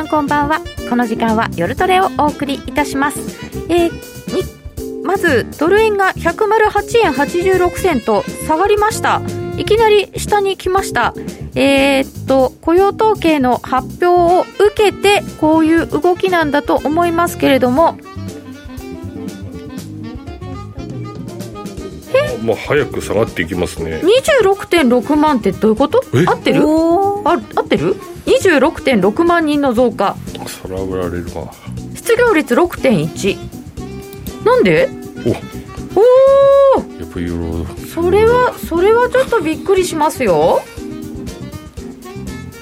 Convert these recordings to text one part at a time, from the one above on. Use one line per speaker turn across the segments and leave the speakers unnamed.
さんこんばんは。この時間は夜トレをお送りいたします。えー、にまずドル円が108円86銭と下がりました。いきなり下に来ました。えー、っと雇用統計の発表を受けてこういう動きなんだと思いますけれども。
もう早く下がっていきますね。
26.6万ってどういうこと？合ってる？あ合ってる？26.6万人の増加。
空振られるわ。
失業率6.1なんで？お。お
やっぱユーロ。
それはそれはちょっとびっくりしますよ。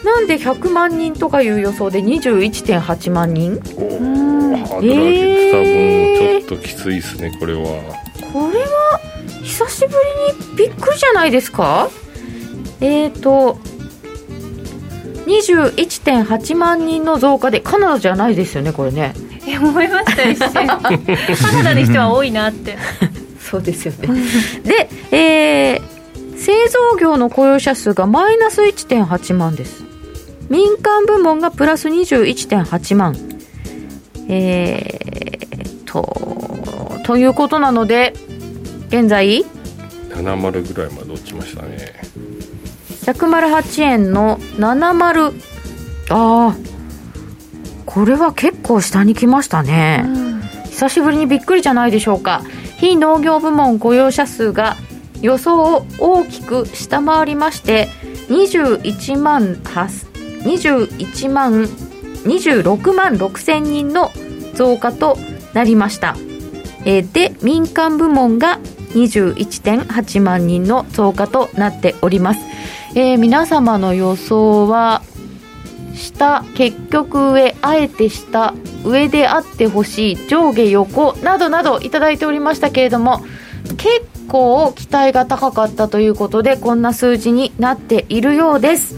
なんで100万人とかいう予想で21.8万人？
おおハードル上げてた分ちょっときついですねこれは。
これは久しぶりにびっくりじゃないですか？えっ、ー、と21.8万人の増加でカナダじゃないですよねこれね。
え思いました一瞬カナダの人は多いなって。
そうですよね。で、えー、製造業の雇用者数がマイナス1.8万です。民間部門がプラス21.8万。えー、とということなので現在
？70ぐらいまで落ちましたね
108円の70ああこれは結構下に来ましたね、うん、久しぶりにびっくりじゃないでしょうか。非農業部門雇用者数が予想を大きく下回りまして21万21万26万6千人の増加となりました、えー、で民間部門が21.8万人の増加となっておりますえー、皆様の予想は下結局上あえて下上であってほしい上下横などなどいただいておりましたけれども結構期待が高かったということでこんな数字になっているようです。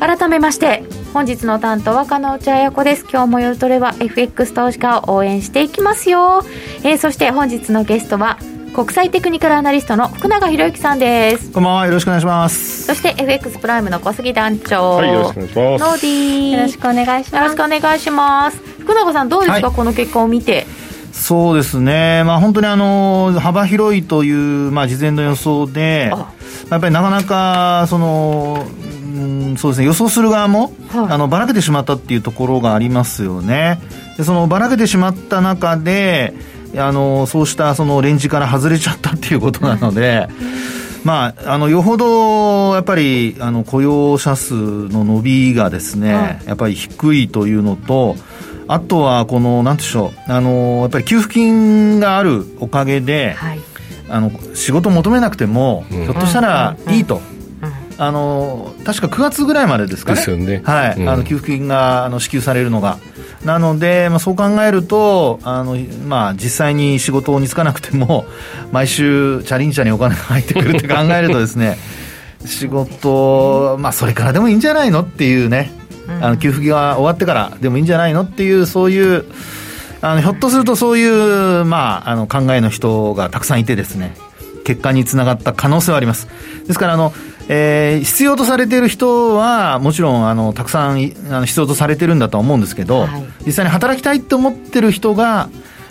改めまして本日の担当は加納内彩子です。今日も夜トレは FX 投資家を応援していきますよ、えー、そして本日のゲストは国際テクニカルアナリストの福永博之さんです。
こんばんはよろしくお願いします。
そして FX プライムの小杉団長。
はいよろしくお願いします。
ノーディ
ー。よろしくお願いします。
よろしくお願いします。福永さんどうですか、はい、この結果を見て？
そうですね、まあ、本当にあの幅広いという、まあ、事前の予想で、やっぱりなかなかその、うん、そうですね、予想する側も、はい、あのばらけてしまったっていうところがありますよね。でそのばらけてしまった中で、あのそうしたそのレンジから外れちゃったっていうことなので、まあ、あのよほどやっぱりあの雇用者数の伸びがですね、やっぱり低いというのと、あとはこの、なんでしょう、あのやっぱり給付金があるおかげで、はい、あの仕事求めなくても、ひょっとしたらいいと。あの確か9月ぐらいまでですかね、
ね。
はい、うん、あの給付金があの支給されるのが。なので、まあ、そう考えるとあの、まあ、実際に仕事に就かなくても 毎週チャリンチャにお金が入ってくるって考えるとですね 仕事、まあ、それからでもいいんじゃないのっていうね、あの給付金が終わってからでもいいんじゃないのっていうそういうあのひょっとするとそういう、まあ、あの考えの人がたくさんいてですね結果につながった可能性はあります。ですからあのえー、必要とされている人は、もちろんあのたくさんあの必要とされてるんだとは思うんですけど、はい、実際に働きたいと思ってる人が、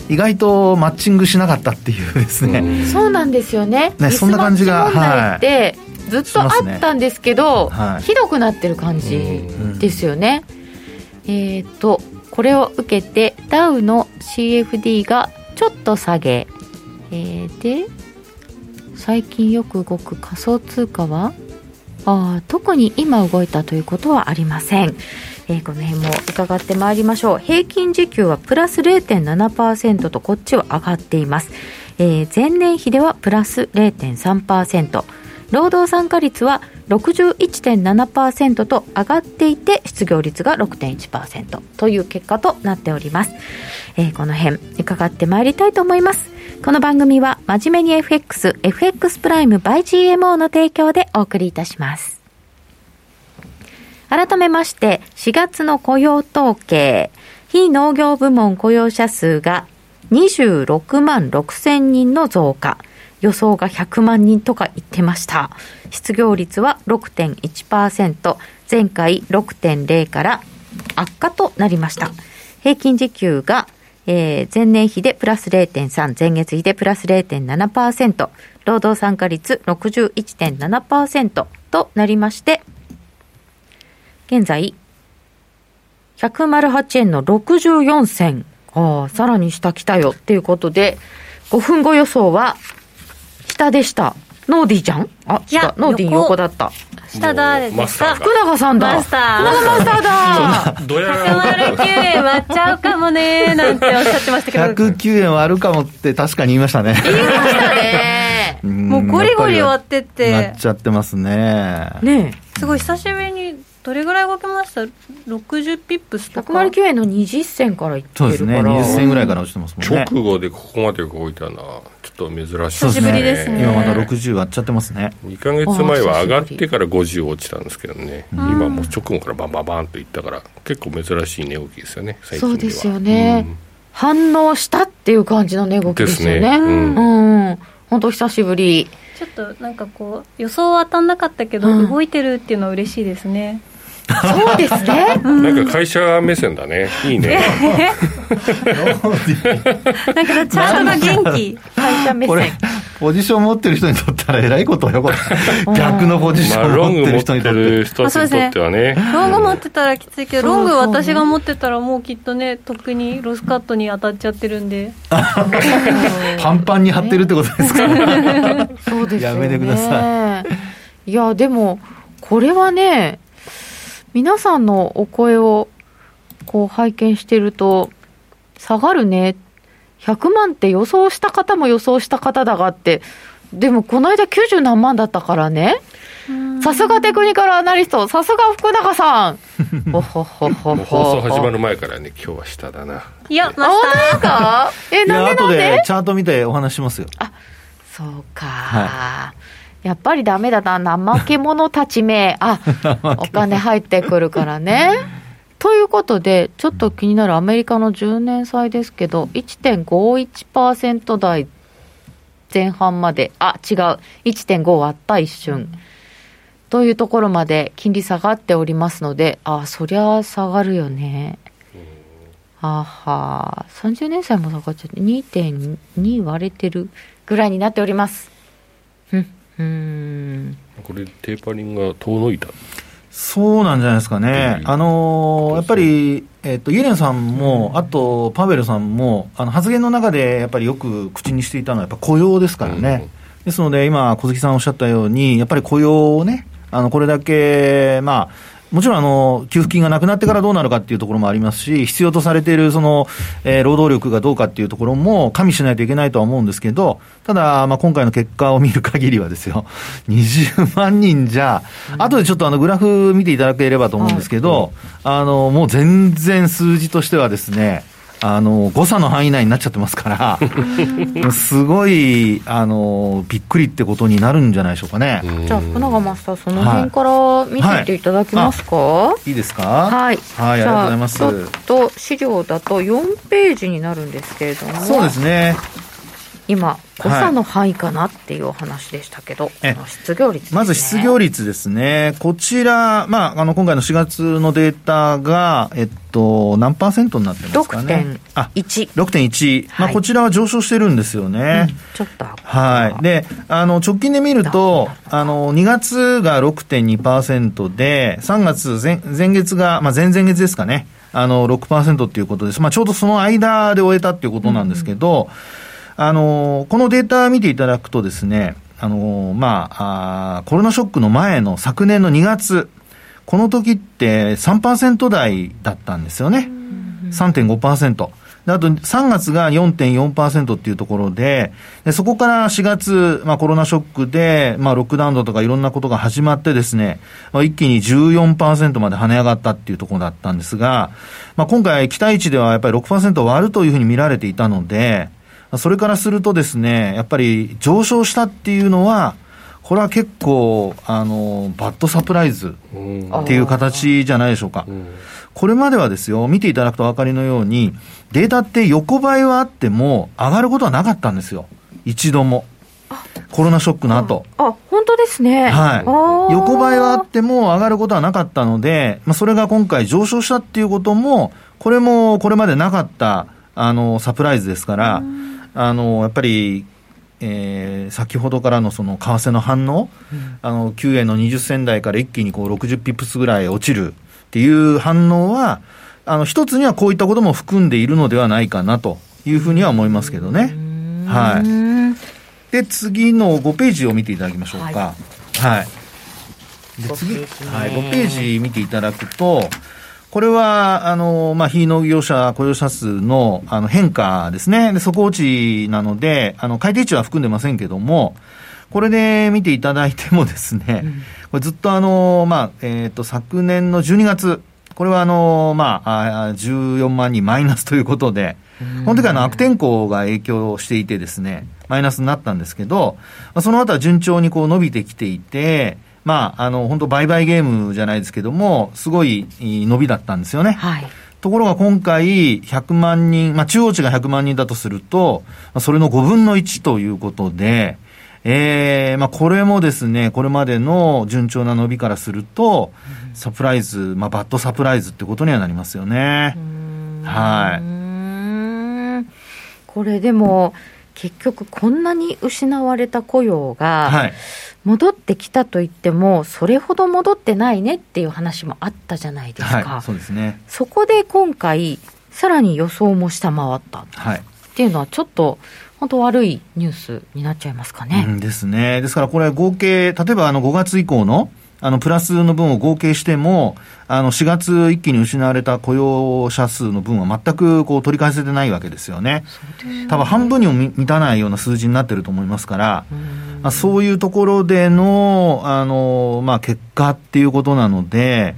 意外とマッチングしなかったっていう ですね、
うそうなんですよね、
ねそんな感じが。
はい、ずっとあったんですけど、ね。はい、ひどくなってる感じですよね。えっ、ー、と、これを受けて、ダウの CFD がちょっと下げ、えー、で、最近よく動く仮想通貨はあ特に今動いたということはありません。えー、この辺も伺ってまいりましょう。平均時給はプラス0.7%とこっちは上がっています。えー、前年比ではプラス0.3%。労働参加率は61.7%と上がっていて失業率が6.1%という結果となっております、えー、この辺伺ってまいりたいと思いますこの番組は真面目に FX、FX プライム by GMO の提供でお送りいたします。改めまして、4月の雇用統計、非農業部門雇用者数が26万6千人の増加。予想が100万人とか言ってました。失業率は6.1%、前回6.0から悪化となりました。平均時給が、えー、前年比でプラス0.3、前月比でプラス0.7%、労働参加率61.7%となりまして、現在、108円の64銭。ああ、さらに下来たよっていうことで、5分後予想は、下でした。ノーディーちゃん？あ、違う。ノーディー横だった。
下だですか？
福永さんだ。
マスター。
福永マスターだ。
109円割っちゃうかもねなんておっしゃってましたけど。109
円割るかもって確かに言いましたね。
言いましたね。
もうゴリゴリ割ってって。
割っちゃってますね。
ね
すごい久しぶりにどれぐらい動きました ?60 ピップスとか
109円の20銭からいってるからそうですね
20銭ぐらいから落ちてますもん
ね直後でここまで動いたなと珍しい。
久しぶりですね。
今まだ60割っちゃってますね。
2か月前は上がってから50落ちたんですけどね。今もう直後からバンバンバンといったから結構珍しい値動きですよね最近
そうですよね、うん、反応したっていう感じの値動きですよね。ね。うん、うん。本当久しぶり。
ちょっとなんかこう予想は当たんなかったけど、動いてるっていうのは嬉しいですね
そうですね。
なんか会社目線だね。いいね。
なんかチャートが元気。
会社目線。
ポジション持ってる人にとったらえらいことよ、これ。逆のポジション持ってる人にとって。
る人にとってはね。
ロング持ってたらきついけど、ロング私が持ってたらもうきっとね、とっくにロスカットに当たっちゃってるんで。
パンパンに張ってるってことですか？
そうです
やめてくださ
い。いや、でも、これはね、皆さんのお声をこう拝見してると、下がるね、100万って予想した方も予想した方だがって、でもこの間90何万だったからね。さすがテクニカルアナリスト、さすが福永さん。
ほほほほ放送始まる前からね、今日は下だな。
いや、
また。か？え、なんでなんで？
チャート見てお話しますよ。
あ、そうか。はいやっぱりダメだな、怠け者たちめ、あお金入ってくるからね。ということで、ちょっと気になるアメリカの10年債ですけど、1.51%台前半まで、あ、違う、1.5割った一瞬。というところまで金利下がっておりますので、あ、そりゃ下がるよね。あは、30年債も下がっちゃって、2.2割れてるぐらいになっております。うん
うん。これテーパリングが遠のいた。
そうなんじゃないですかね、あのー、やっぱり、えっと、イエレンさんも、あとパウエルさんも、あの発言の中でやっぱりよく口にしていたのは、やっぱ雇用ですからね、うん、ですので、今、小月さんおっしゃったように、やっぱり雇用をね、あのこれだけ、まあ、もちろんあの給付金がなくなってからどうなるかっていうところもありますし、必要とされているその、えー、労働力がどうかっていうところも加味しないといけないとは思うんですけど、ただ、まあ、今回の結果を見る限りはですよ、20万人じゃ、後でちょっとあのグラフ見ていただければと思うんですけど、あのもう全然数字としてはですね、あの誤差の範囲内になっちゃってますから、すごいあのびっくりってことになるんじゃないでしょうかね。
じゃあ、福永マスター、その辺から見ていていただけますか、は
い、い。いですか？
はい、
はい、ありがとうございます。ちょっ
と資料だと4ページになるんですけれども、
そうですね。
今、誤差の範囲かなっていうお話でしたけど、はい、失業率、ね、
まず失業率ですね、こちら、まあ、あの今回の4月のデータが、えっと、何パーセントになってますかね
？6.1。
6.1、まあ、こちらは上昇してるんですよね。うん、
ちょっと
はい。で、あの、直近で見ると、あの、2月が6.2%で、3月前、前月が、まあ、前々月ですかね。あの、6%っていうことです。まあ、ちょうどその間で終えたっていうことなんですけど、うんあの、このデータ見ていただくとですね、あの、まあ、あコロナショックの前の昨年の2月、この時って3%台だったんですよね。3.5%。あと3月が4.4%っていうところで、でそこから4月、まあ、コロナショックで、まあ、ロックダウンだとかいろんなことが始まってですね、まあ、一気に14%まで跳ね上がったっていうところだったんですが、まあ、今回期待値ではやっぱり6%割るというふうに見られていたので、それからするとですね、やっぱり上昇したっていうのは、これは結構、あの、バッドサプライズっていう形じゃないでしょうか。これまではですよ、見ていただくとお分かりのように、データって横ばいはあっても上がることはなかったんですよ。一度も。コロナショックの後。
あ、本当ですね。
はい。横ばいはあっても上がることはなかったので、まあ、それが今回上昇したっていうことも、これもこれまでなかった、あの、サプライズですから、あの、やっぱり、えー、先ほどからのその為替の反応、うん、あの9円の20銭台から一気にこう60ピップスぐらい落ちるっていう反応は、あの一つにはこういったことも含んでいるのではないかなというふうには思いますけどね。はい。で、次の5ページを見ていただきましょうか。はい。はい、で次、はい、5ページ見ていただくと、これは、あの、まあ、非農業者雇用者数の、あの、変化ですね。で、底落ちなので、あの、改定値は含んでませんけども、これで見ていただいてもですね、うん、これずっとあの、まあ、えっ、ー、と、昨年の12月、これはあの、まあ、14万人マイナスということで、この時はあの悪天候が影響していてですね、マイナスになったんですけど、その後は順調にこう伸びてきていて、まあ、あの、本当売買ゲームじゃないですけども、すごい伸びだったんですよね。はい。ところが今回、100万人、まあ、中央値が100万人だとすると、それの5分の1ということで、ええー、まあ、これもですね、これまでの順調な伸びからすると、サプライズ、まあ、バッドサプライズってことにはなりますよね。はい。
これでも、結局こんなに失われた雇用が、はい、戻ってきたといっても、それほど戻ってないねっていう話もあったじゃないですか、
はい、そうですね、
そこで今回、さらに予想も下回ったっていうのは、ちょっと本当悪いニュースになっちゃいますかね。
うん、ですね。ですからこれ合計、例えばあの5月以降のあのプラスの分を合計しても、あの4月一気に失われた雇用者数の分は全くこう取り返せてないわけですよね。多分半分にも満たないような数字になってると思いますから、まあ、そういうところでの、あの、まあ、結果っていうことなので、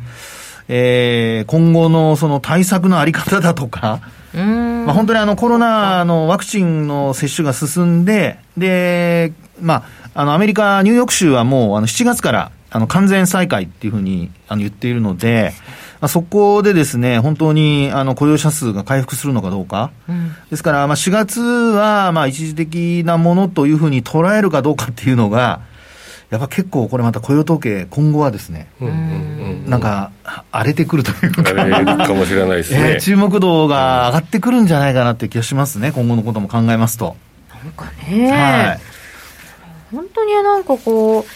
えー、今後のその対策のあり方だとか、まあ、本当にあのコロナのワクチンの接種が進んで、で、まあ、あのアメリカ、ニューヨーク州はもうあの7月からあの完全再開っていうふうにあの言っているので、まあ、そこでですね、本当にあの雇用者数が回復するのかどうか。うん、ですから、まあ、4月はまあ一時的なものというふうに捉えるかどうかっていうのが、やっぱ結構これまた雇用統計、今後はですね、うんうんうん、なんか荒れてくるというか。
荒れるかもしれないですね、
えー、注目度が上がってくるんじゃないかなっていう気がしますね、今後のことも考えますと。
なんかね、はい、本当になんかこう、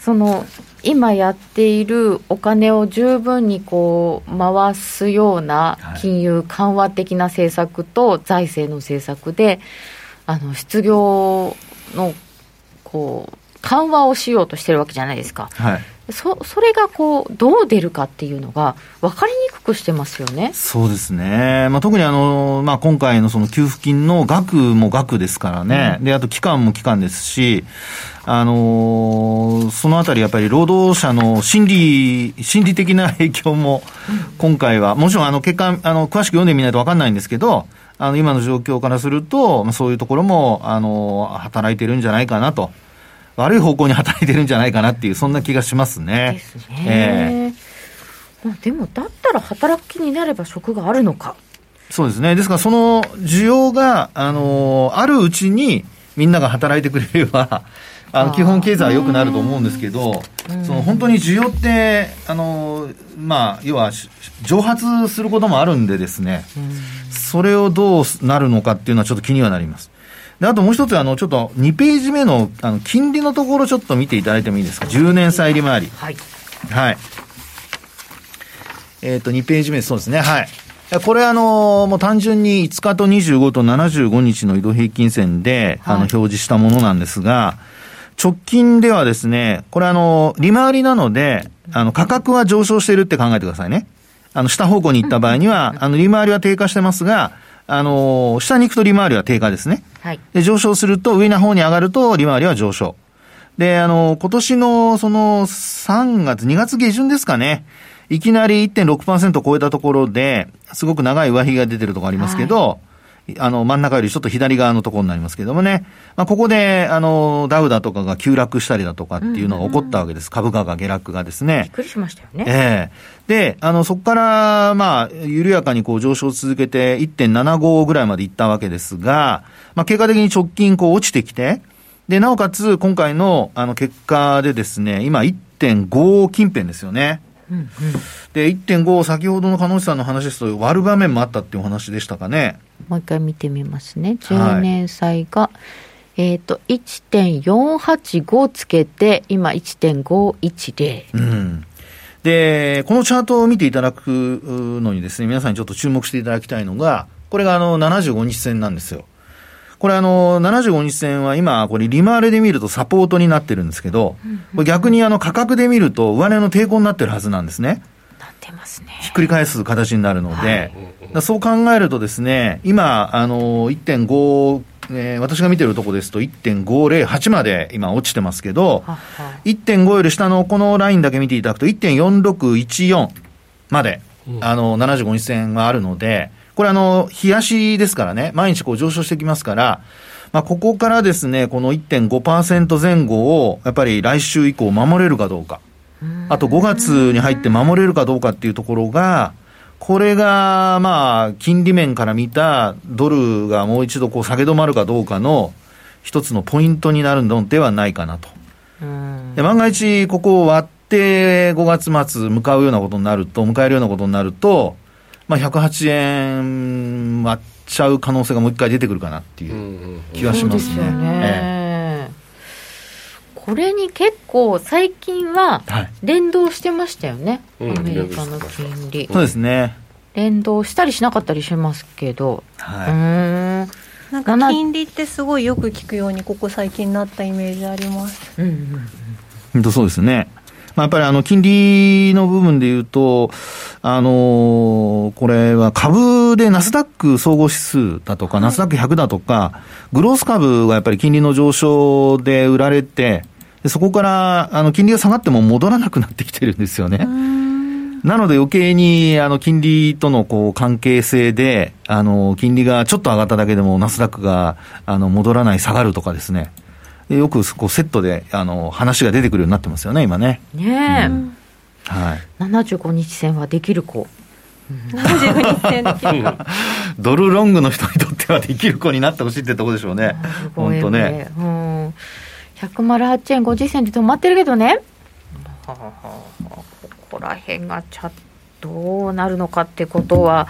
その今やっているお金を十分にこう回すような金融緩和的な政策と財政の政策で、あの失業のこう緩和をしようとしてるわけじゃないですか。はいそそれがこうどう出るかっていうのが分かりにくくしてますよね。
そうですね、まあ、特にあの、まあ、今回のその給付金の額も額ですからね、うん、であと期間も期間ですし、あのー、そのあたりやっぱり労働者の心理心理的な影響も今回は、もちろんあの結果あの詳しく読んでみないと分かんないんですけどあの今の状況からすると、まあ、そういうところも、あの働いてるんじゃないかなと。悪い方向に働いてるんじゃないかなっていう、そんな気がしますね。ですね。え
ー、まあ、でも、だったら働く気になれば職があるのか。
そうですね。ですから、その需要が、あの、あるうちに、みんなが働いてくれれば、あの基本経済は良くなると思うんですけど、その本当に需要って、あのまあ、要は蒸発することもあるんでですね、それをどうなるのかっていうのはちょっと気にはなります。で、あともう一つ、あの、ちょっと2ページ目の、あの、金利のところちょっと見ていただいてもいいですか？10年債利回り。はい。はい。えっ、ー、と、2ページ目そうですね。はい。これあの、もう単純に5日と25と75日の移動平均線で、あの、表示したものなんですが、直近ではですね、これあの、利回りなので、あの、価格は上昇しているって考えてくださいね。あの、下方向に行った場合には、あの、利回りは低下してますが、あの、下に行くと利回りは低下ですね。はい。で、上昇すると、上の方に上がると利回りは上昇。で、あの、今年のその3月、2月下旬ですかね。いきなり1.6%超えたところで、すごく長い上髭が出てるところありますけど、はいあの、真ん中よりちょっと左側のところになりますけどもね。まあ、ここで、あの、ダウだとかが急落したりだとかっていうのが起こったわけです。株価が下落がですね。
びっくりしましたよね。
ええー、で、あの、そこから、まあ、緩やかにこう上昇を続けて1.75ぐらいまでいったわけですが、まあ、結果的に直近こう落ちてきて、で、なおかつ、今回の、あの、結果でですね、今1.5近辺ですよね。うんうん、で、1.5、先ほどの鹿野さんの話ですと、割る場面もあったっていうお話でしたかね。
もう一回見てみますね。10年債が、はい、えっ、ー、と、1.485つけて、今1.510。うん。
で、このチャートを見ていただくのにですね、皆さんにちょっと注目していただきたいのが、これがあの75日線なんですよ。これあの、75日線は今、これ利回りで見るとサポートになってるんですけど、これ逆にあの価格で見ると上値の抵抗になってるはずなんですね。
なってますね。
ひっくり返す形になるので、はい、そう考えるとですね、今、あの、1.5、えー、私が見てるとこですと1.508まで今落ちてますけど、はは1.5より下のこのラインだけ見ていただくと1.4614まで、うん、あの、75日線があるので、これあの、冷やしですからね、毎日こう上昇してきますから、まあ、ここからですね、この1.5%前後を、やっぱり来週以降守れるかどうか。あと5月に入って守れるかどうかっていうところが、これが、まあ、金利面から見たドルがもう一度こう下げ止まるかどうかの一つのポイントになるのではないかなと。で万が一、ここを割って5月末向かうようなことになると、迎えるようなことになると、まあ、108円割っちゃう可能性がもう一回出てくるかなっていう気がしますね。うんね。ええ、
これに結構最近は連動してましたよね、はい、アメリカの金利、
そうですね。
連動したりしなかったりしますけど、はい、
うん。なんか金利ってすごいよく聞くようにここ最近なったイメージあります。うんうん
うん、そうですね。まあ、やっぱりあの金利の部分でいうと、あのー、これは株でナスダック総合指数だとか、ナスダック100だとか、グロース株がやっぱり金利の上昇で売られて、そこからあの金利が下がっても戻らなくなってきてるんですよね。なので余計に、あの、金利とのこう関係性で、あの、金利がちょっと上がっただけでも、ナスダックが、あの、戻らない、下がるとかですね。よくこうセットであの話が出てくるようになってますよね、今ね。
ねえ、うん、はい、75日線はできる子。
75日線できる
ドルロングの人にとってはできる子になってほしいってとこでしょうね。本当ね。
うん、108円50銭で止まってるけどね。ここら辺がちゃっどうなるのかってことは、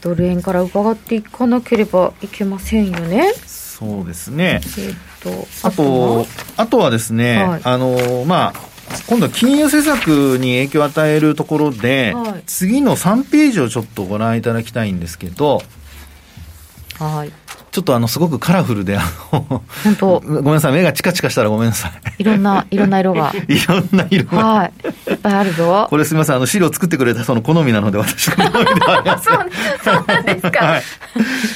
ドル円から伺っていかなければいけませんよね。
そうですね。えっと、あと、あとはですね、はい、あの、まあ、今度は金融政策に影響を与えるところで、はい、次の3ページをちょっとご覧いただきたいんですけど、はい。ちょっとあの、すごくカラフルで、あの、本当ごめんなさい、目がチカチカしたらごめんなさ
い。いろんな、いろんな色が。
いろんな色が。
はい。いっぱいあるぞ。
これすみません、あの、資料作ってくれたその好みなので、私の好みではありません。そう、
そうなんですか。はい。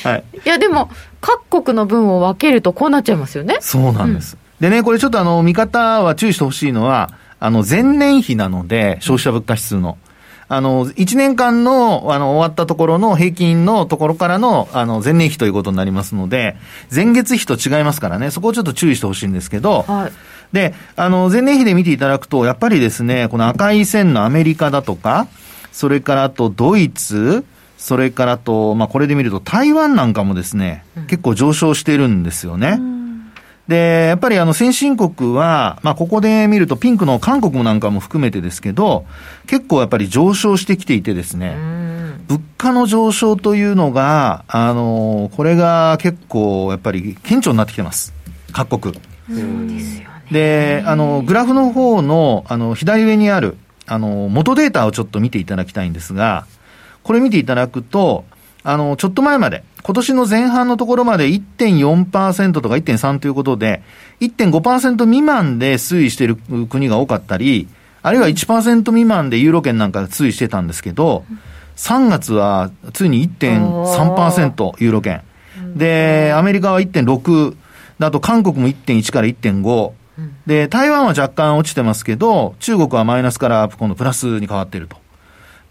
はい。いや、でも、各国の分を分けるとこうなっちゃいますよね。
そうなんです。うん、でね、これちょっとあの、見方は注意してほしいのは、あの、前年比なので、消費者物価指数の。あの、1年間の、あの、終わったところの平均のところからの、あの、前年比ということになりますので、前月比と違いますからね、そこをちょっと注意してほしいんですけど、はい。で、あの、前年比で見ていただくと、やっぱりですね、この赤い線のアメリカだとか、それからあとドイツ、それからと、まあ、これで見ると台湾なんかもですね、結構上昇してるんですよね。うんで、やっぱりあの先進国は、まあここで見るとピンクの韓国なんかも含めてですけど、結構やっぱり上昇してきていてですね、物価の上昇というのが、あの、これが結構やっぱり顕著になってきてます。各国。そうですよね。で、あの、グラフの方の、あの、左上にある、あの、元データをちょっと見ていただきたいんですが、これ見ていただくと、あの、ちょっと前まで、今年の前半のところまで1.4%とか1.3ということで、1.5%未満で推移している国が多かったり、あるいは1%未満でユーロ圏なんか推移してたんですけど、3月はついに1.3%ユーロ圏。で、アメリカは1.6、あと韓国も1.1から1.5。で、台湾は若干落ちてますけど、中国はマイナスから今度プラスに変わっていると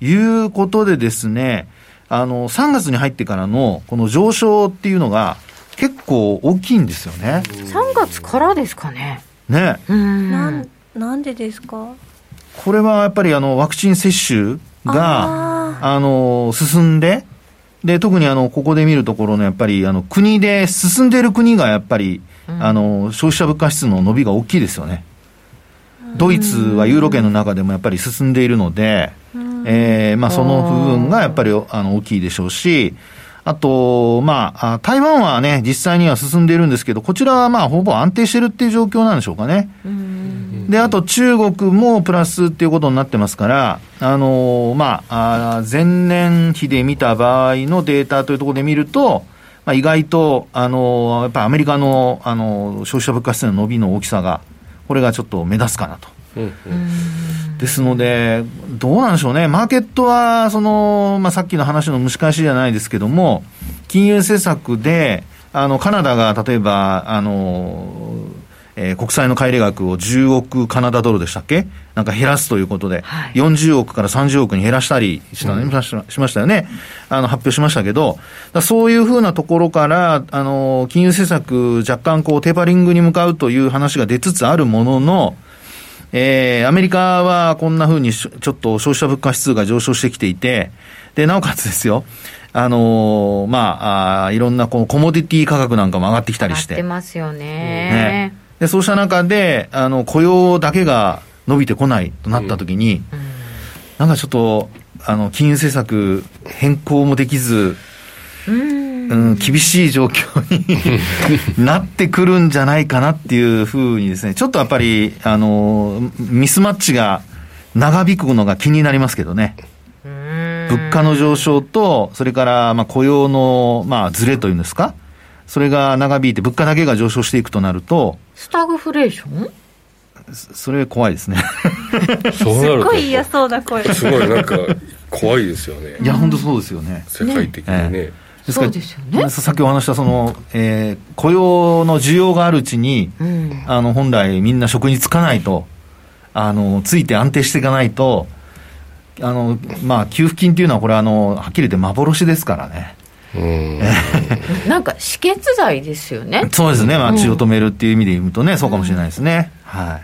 いうことでですね、あの、3月に入ってからのこの上昇っていうのが結構大きいんですよね。
3月からですかね。
ね。
なん、なんでですか？
これはやっぱりあの、ワクチン接種が、あの、進んで、で、特にあの、ここで見るところのやっぱり、あの、国で進んでいる国がやっぱり、あの消費者物価指数の伸びが大きいですよね。ドイツはユーロ圏の中でもやっぱり進んでいるので、えーまあ、その部分がやっぱりあの大きいでしょうし、あと、まあ、台湾はね、実際には進んでいるんですけど、こちらはまあ、ほぼ安定してるっていう状況なんでしょうかね。で、あと中国もプラスっていうことになってますから、あのまあ、あ前年比で見た場合のデータというところで見ると、まあ、意外と、あのやっぱりアメリカの、あの消費者物価指数の伸びの大きさが、これがちょっと目立つかなと。うんうん、ですので、どうなんでしょうね、マーケットはその、まあ、さっきの話の蒸し返しじゃないですけども、金融政策で、あのカナダが例えば、あのえー、国債の買入額を10億カナダドルでしたっけ？なんか減らすということで、はい、40億から30億に減らしたりした、ね、うん、しましたよね。あの、発表しましたけど、そういうふうなところから、あの、金融政策若干こう、テーパリングに向かうという話が出つつあるものの、えー、アメリカはこんなふうにちょっと消費者物価指数が上昇してきていて、で、なおかつですよ、あのー、まあ、あいろんなこのコモディティ価格なんかも上がってきたりして。
上がってますよね。ね
で、そうした中で、あの、雇用だけが伸びてこないとなったときに、うん、なんかちょっと、あの、金融政策変更もできず、うんうん、厳しい状況に なってくるんじゃないかなっていうふうにですね、ちょっとやっぱり、あの、ミスマッチが長引くのが気になりますけどね。物価の上昇と、それからまあ雇用のまあずれというんですか、それが長引いて、物価だけが上昇していくとなると、
スタグフレーション？
それ怖いですね。
そうなるすごい嫌そうな声。
すごいなんか怖いですよね。
いや本当そうですよね。
世界的にね、ね
ですか？ら、ね、
さっきお話したその、えー、雇用の需要があるうちに、うん、あの本来みんな職に就かないとあのついて安定していかないとあの、まあ、給付金っていうのはこれあのはっきり言って幻ですからね。
なんか止血剤ですよね。
そうですね、まあ、血を止めるっていう意味で言うとね、そうかもしれないですね。は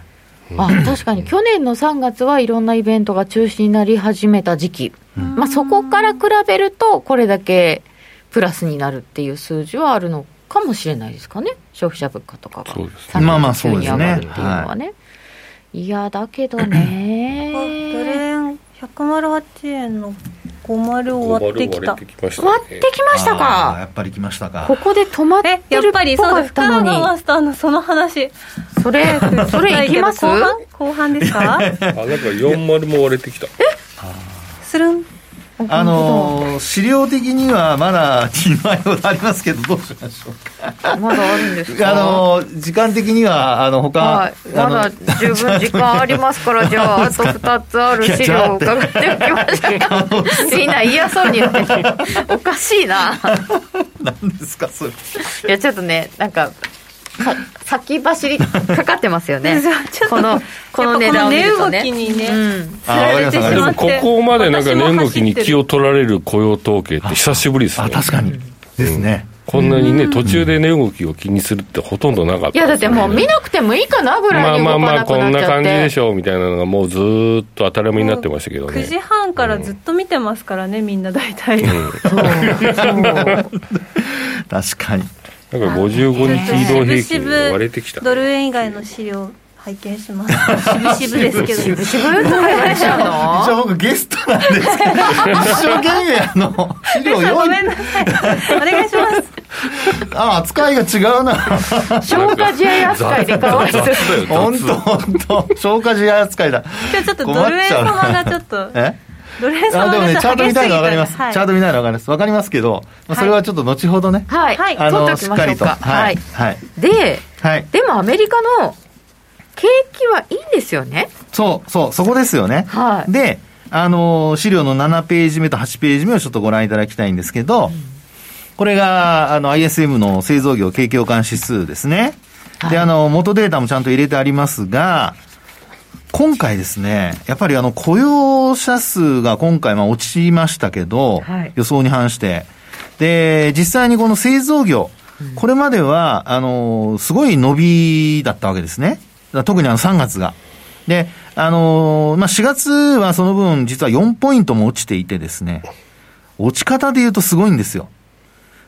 い。
あ確かに。去年の3月はいろんなイベントが中止になり始めた時期、うん、まあ、そこから比べると、これだけプラスになるっていう数字はあるのかもしれないですかね、消費者物価とかが、そうですね、まあまあそうですね。っていうのはね。い。やだけどね、
ドル円108円の50を割ってきた。割ってきた、ね、割ってきましたか。
やっぱり来ましたか。
ここで止まってる
やっぱりそうです深野マスターのその話。
それ それいきます？
後半後半ですか？あなんか
40も割れてきた。え？
するん？
あの資料的にはまだ2枚ほどありますけど、どうしましょうか。
まだあるんですか？
あの時間的には、あの他、は
い、まだ十分時間ありますから、じゃあ、あと2つある資料を伺っておきましょう みんな嫌そうに言っておかしいな。
何ですか、それ。い
や、ちょっとね、なんか、先走りかかってますよね。このこの値段を見るとね。値動きにね、うん、
でもここまでなんか値動きに気を取られる雇用統計って久しぶりですね。
あ確かに、ですね、
こんなにね、途中で値動きを気にするってほとんどなかった、ね、
いや、だってもう見なくてもいいかなぐらいにまあまあまあ、
こんな感じでしょうみたいなのが、もうずっと当たり前になってましたけどね。
9時半からずっと見てますからね、みんな大体。うん、
確かに。
なんか55日移動平均割れてきた、
ドル円以外の資料拝見します。渋々ですけど。
しちゃうの？
一応僕ゲストなんですけど。一生懸命あの 資料
用意ごめんなさい。お願いします
あ扱いが違うな。
消化試合扱いでかわいそう
本当本当。消化試合扱いだ。
今日ちょっとドル円様がちょっとえ？ドル円様
あでもねチャート見たいの分かります、はい、チャート見たいの分かります。分かりますけど、まあ、それはちょっと後ほどね。
はい、はい、あのしっかりと。はい、はい、で、はい、でもアメリカの景気はいいんですよね。
そうそうそこですよね、はい、であの資料の7ページ目と8ページ目をちょっとご覧いただきたいんですけど、うん、これがあの ISM の製造業景況感指数ですね、で、あの、元データもちゃんと入れてありますが、今回ですね、やっぱりあの雇用者数が今回まあ落ちましたけど、はい、予想に反して。で、実際にこの製造業、これまでは、あの、すごい伸びだったわけですね。特にあの3月が。で、あの、まあ、4月はその分実は4ポイントも落ちていてですね、落ち方で言うとすごいんですよ。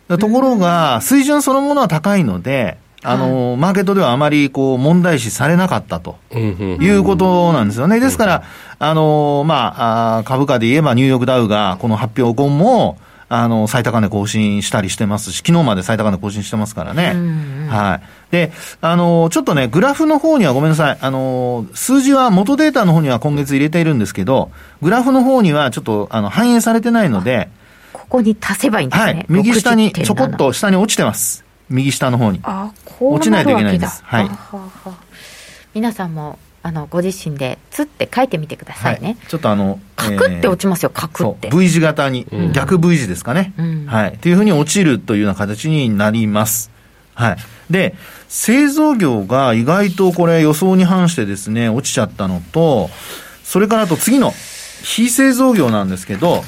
ところが、水準そのものは高いので、あの、マーケットではあまりこう問題視されなかったということなんですよね。ですから、あの、まあ、株価で言えばニューヨークダウがこの発表後も、あの、最高値更新したりしてますし、昨日まで最高値更新してますからね。はい。で、あの、ちょっとね、グラフの方にはごめんなさい。あの、数字は元データの方には今月入れているんですけど、グラフの方にはちょっと、あの、反映されてないので、
ここに足せばいいんですね。はい。
右下にちょこっと下に落ちてます。右下の方に。
あ、こう落ちないといけないんです。はい。皆さんもあのご自身でつって書いてみてくださいね、はい、
ちょっとあの
カクって落ちますよ、カクって。
V 字型に、うん、逆 V 字ですかね、うん、はい。っていうふうに落ちるというような形になります。はい。で製造業が意外とこれ予想に反してですね落ちちゃったのとそれからあと次の非製造業なんですけど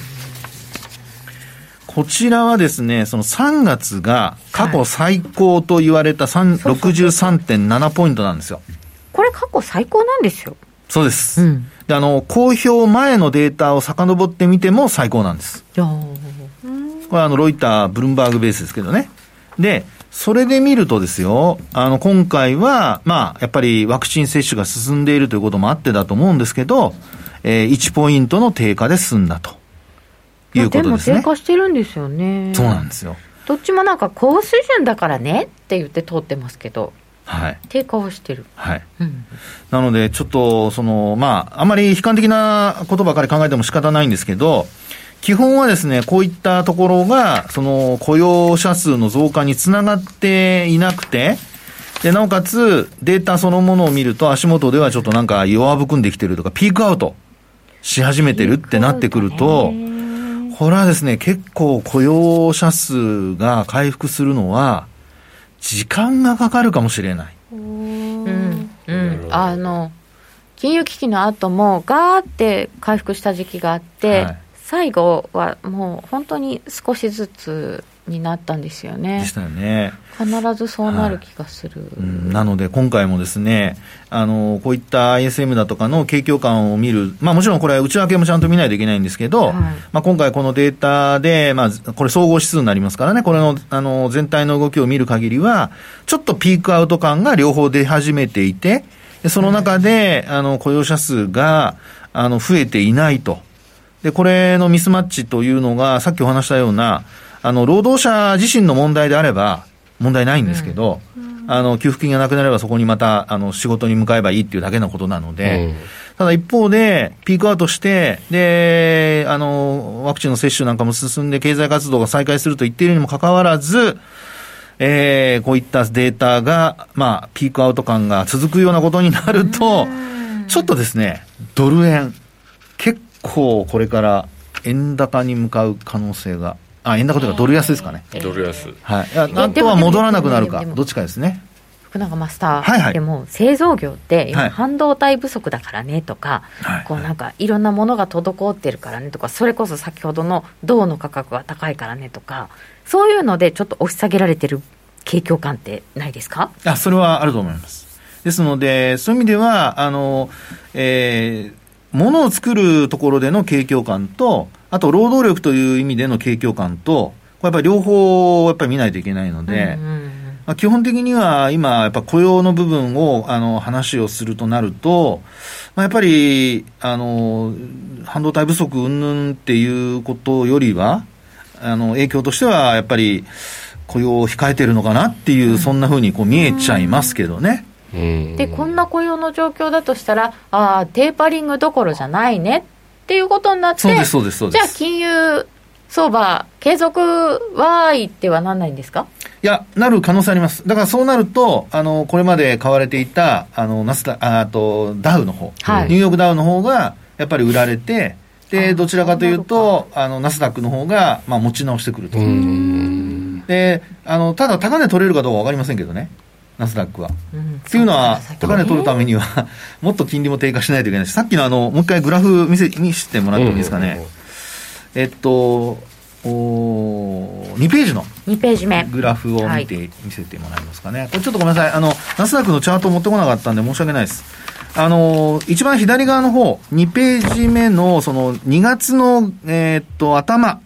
こちらはですね、その3月が過去最高と言われた63.7ポイントなんですよ。
これ過去最高なんですよ。
そうです。うん、で、あの、公表前のデータを遡ってみても最高なんです。これはあの、ロイター、ブルンバーグベースですけどね。で、それで見るとですよ、あの、今回は、まあ、やっぱりワクチン接種が進んでいるということもあってだと思うんですけど、えー、1ポイントの低下で済んだということですね。
でも低下してるんですよね。
そうなんですよ。
どっちもなんか高水準だからねって言って通ってますけど。
はい、
低下をしてる、
はいうん、なので、ちょっとその、まあ、あまり悲観的なことばかり考えても仕方ないんですけど、基本はですね、こういったところが、その雇用者数の増加につながっていなくて、で、なおかつ、データそのものを見ると、足元ではちょっとなんか弱含んできてるとか、ピークアウトし始めてるってなってくると、これはですね、結構雇用者数が回復するのは、時間がかかるかもしれない。うん、
うん、あの金融危機の後もガーって回復した時期があって、はい、最後はもう本当に少しずつになったんですよね。
でしたよね。
必ずそうなる気がする。はい
うん、なので、今回もですね、あの、こういった ISM だとかの景況感を見る、まあもちろんこれは内訳もちゃんと見ないといけないんですけど、はい、まあ今回このデータで、まあこれ総合指数になりますからね、これの、あの、全体の動きを見る限りは、ちょっとピークアウト感が両方出始めていて、その中で、あの、雇用者数が、あの、増えていないと。で、これのミスマッチというのが、さっきお話したような、あの、労働者自身の問題であれば、問題ないんですけど、うん、あの、給付金がなくなればそこにまた、あの、仕事に向かえばいいっていうだけのことなので、うん、ただ一方で、ピークアウトして、で、あの、ワクチンの接種なんかも進んで、経済活動が再開すると言っているにもかかわらず、えー、こういったデータが、まあ、ピークアウト感が続くようなことになると、ちょっとですね、ドル円、結構これから円高に向かう可能性があ円高というかドル安ですかね。
ドル安。
はい。あとは戻らなくなるか、どっちかですね。
福永マスター、はいはい、でも製造業って今半導体不足だからねとか、はい、こうなんかいろんなものが滞ってるからねとかそれこそ先ほどの銅の価格が高いからねとかそういうのでちょっと押し下げられてる景況感ってないですか？
あそれはあると思いますですのでそういう意味ではあの、えー、物を作るところでの景況感とあと労働力という意味での景況感と、これやっぱり両方やっぱり見ないといけないので、うんうん、まあ、基本的には今、やっぱ雇用の部分をあの話をするとなると、まあ、やっぱりあの半導体不足云々っていうことよりは、あの影響としてはやっぱり雇用を控えてるのかなっていう、うん、そんなふうにこう見えちゃいますけどね。
でこんな雇用の状況だとしたら、ああ、テーパリングどころじゃないねっていうことになって、そうです、そうです、そうです。じゃあ、金融相場、継続はいってはなんないんですか？
いや、なる可能性あります。だからそうなると、あの、これまで買われていた、あの、ナスダ、あと、ダウの方、はい、ニューヨークダウの方が、やっぱり売られて、で、どちらかというと、あの、ナスダックの方が、まあ、持ち直してくると。で、あの、ただ、高値取れるかどうかわかりませんけどね。ナスダックは。うん、っていうのは、高値取るためには もっと金利も低下しないといけないし、さっきのあの、もう一回グラフ見せ見せてもらってもいいですかね。えっと、お2ページの
2ページ目
グラフを見て、はい、見せてもらえますかね。これちょっとごめんなさい。あの、ナスダックのチャート持ってこなかったんで申し訳ないです。あの、一番左側の方、2ページ目の、その、2月の、えー、っと、頭、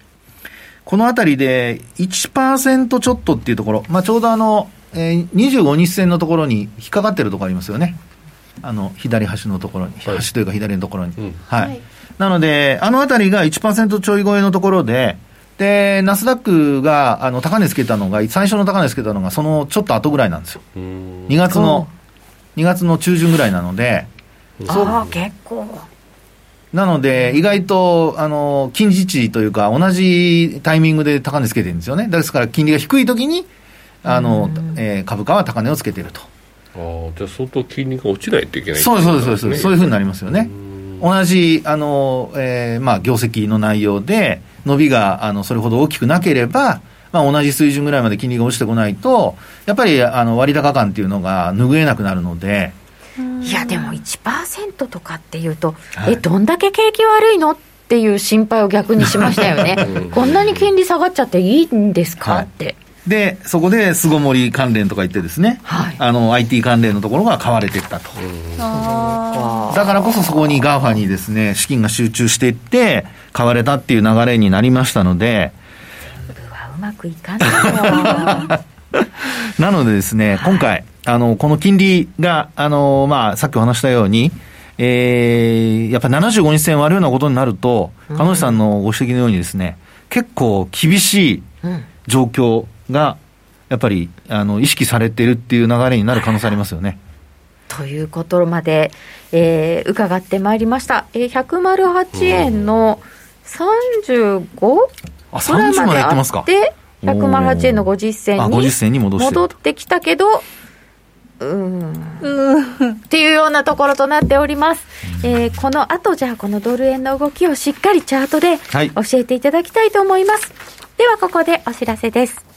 このあたりで1%ちょっとっていうところ、まあ、ちょうどあの、えー、25日線のところに引っかかってるところありますよね。あの、左端のところに、はい、端というか左のところに。うん、はい。なので、あのあたりが1%ちょい超えのところで、で、ナスダックが、あの、高値つけたのが、最初の高値つけたのが、そのちょっと後ぐらいなんですよ。2月の、2月の中旬ぐらいなので、
ああ、結構。
なので、意外と、あの、近似値というか、同じタイミングで高値つけてるんですよね。ですから、金利が低い時に、あの、えー、株価は高値をつけてると。
ああ、じゃあ相当金利が落ちないといけない、
ね、そうです、そうです、そうです。そういうふうになりますよね。同じ、あの、えー、まあ、業績の内容で、伸びが、あの、それほど大きくなければ、まあ、同じ水準ぐらいまで金利が落ちてこないと、やっぱり、あの、割高感っていうのが拭えなくなるので、
いや、でも1%とかっていうと、はい、え、どんだけ景気悪いのっていう心配を逆にしましたよね。こんなに金利下がっちゃっていいんですか、はい、って。
で、そこで巣ごもり関連とか言ってですね、はい、あの、IT 関連のところが買われていったと。だからこそそこに GAFA にですね、資金が集中していって、買われたっていう流れになりましたので、
うまくいかない
なのでですね、今回、あの、この金利が、あの、まあ、さっきお話したように、えー、やっぱり75日線割るようなことになると、彼女さんのご指摘のようにですね、結構厳しい状況が、やっぱり、あの、意識されているっていう流れになる可能性ありますよね。
ということまで、えー、伺ってまいりました。えー、108円の 35?
あ、30までいってますか？
で、108円の50銭に銭に戻ってきたけど、うん、っていうようなところとなっております。えー、この後、じゃあこのドル円の動きをしっかりチャートで教えていただきたいと思います。はい、ではここでお知らせです。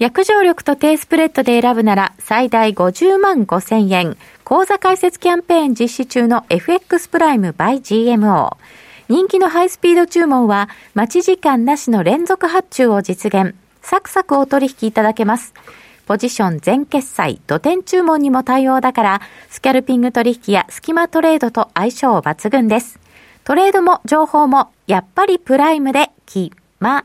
約定力と低スプレッドで選ぶなら最大50万5千円。口座開設キャンペーン実施中の FX プライム by GMO。人気のハイスピード注文は、待ち時間なしの連続発注を実現。サクサクお取引いただけます。ポジション全決済、土点注文にも対応だから、スキャルピング取引やスキマトレードと相性抜群です。トレードも情報も、やっぱりプライムで決ま。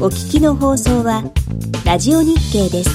お聞きの放送は、ラジオ日経です。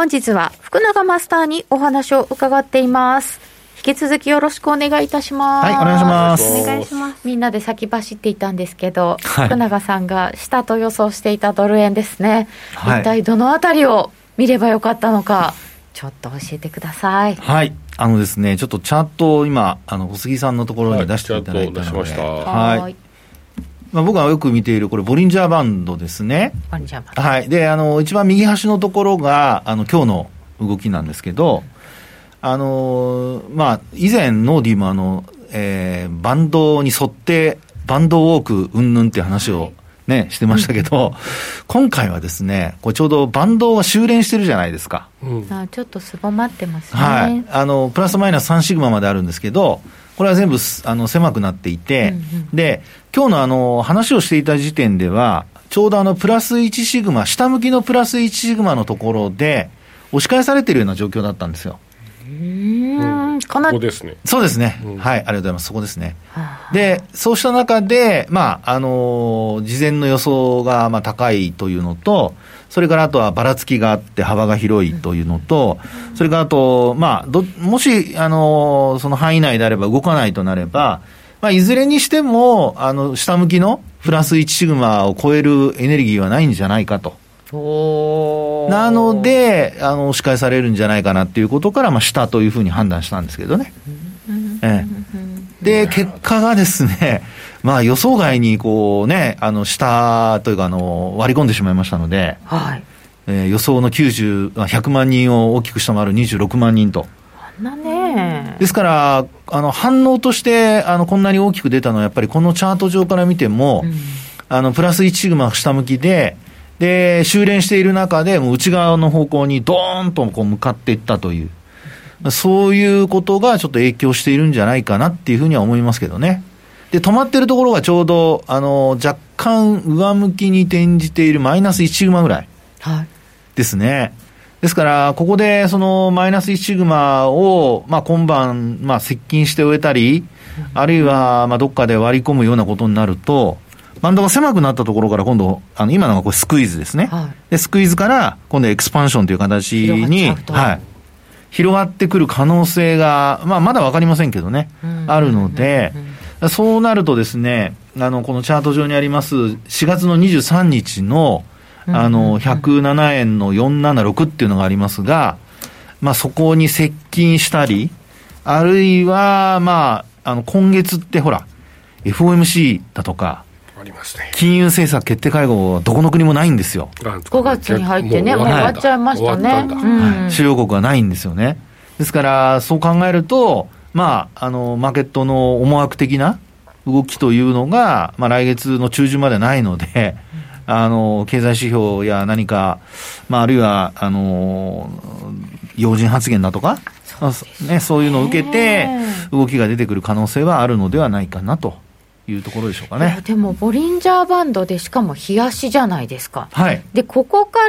本日は福永マスターにお話を伺っています。引き続きよろしくお願いいたします。
はい、お願いします。
お願いします。
みんなで先走っていたんですけど、はい、福永さんが下と予想していたドル円ですね。はい、一体どのあたりを見ればよかったのか、ちょっと教えてください。
はい。あのですね、ちょっとチャートを今、あの、小杉さんのところに出していただいたので、はい。はいまあ、僕がよく見ている、これ、ボリンジャーバンドですね。
ボリンジャーバンド。
はい。で、あの、一番右端のところが、あの、今日の動きなんですけど、あの、まあ、以前、ノーディもあの、えー、バンドに沿って、バンドウォークうんぬんっていう話をね、してましたけど、今回はですね、これちょうどバンドが修練してるじゃないですか。
うん、あちょっとすぼまってます
ね。はい。あの、プラスマイナス3シグマまであるんですけど、これは全部あの狭くなっていて、うんうん、で、今日のあの話をしていた時点では、ちょうどあの、プラス1シグマ、下向きのプラス1シグマのところで、押し返されてるような状況だったんですよ。
うん
ここですね。
そうですね、
うん
はい、ありがとうございます、そこですね。で、そうした中で、まあ、あのー事前の予想がまあ高いというのと、それからあとはばらつきがあって幅が広いというのと、それからあと、まあ、どもし、あのーその範囲内であれば動かないとなれば、まあ、いずれにしても、あの、下向きのプラス1シグマを超えるエネルギーはないんじゃないかと。なので、あの、押し返されるんじゃないかなっていうことから、まあ、下というふうに判断したんですけどね。ええ、で、結果がですね、まあ、予想外に、こうね、あの、下というか、あの、割り込んでしまいましたので、
はい。
えー予想の90、あ100万人を大きく下回る26万人と。ですから、あの、反応として、あの、こんなに大きく出たのは、やっぱりこのチャート上から見ても、あの、プラス1シグマ下向きで、で、修練している中で、もう内側の方向にドーンとこう向かっていったという、そういうことがちょっと影響しているんじゃないかなっていうふうには思いますけどね。で、止まってるところがちょうど、あの、若干上向きに転じているマイナス1シグマぐらい。
はい
ですね。ですから、ここでそのマイナス1シグマを、まあ、今晩、まあ、接近して終えたり、あるいは、まあ、どっかで割り込むようなことになると、バンドが狭くなったところから今度、あの、今のがこれスクイーズですね。
はい。
で、スクイーズから、今度エクスパンションという形に、はい。広がってくる可能性が、まあ、まだわかりませんけどね、あるので、そうなるとですね、あの、このチャート上にあります、4月の23日の、あの、107円の476っていうのがありますが、まあ、そこに接近したり、あるいは、まあ、あの、今月ってほら、FOMC だとか、
ありますね。
金融政策決定会合はどこの国もないんですよ。
5月に入ってねもう終わっちゃいましたね。
主要国はないんですよね。ですから、そう考えると、まあ、あの、マーケットの思惑的な動きというのが、まあ、来月の中旬までないので、あの、経済指標や何か、まあ、あるいは、あの、要人発言だとか、まあね、そういうのを受けて、動きが出てくる可能性はあるのではないかなというところでしょうかね。
でもボリンジャーバンドでしかも冷やしじゃないですか
はい。
でここから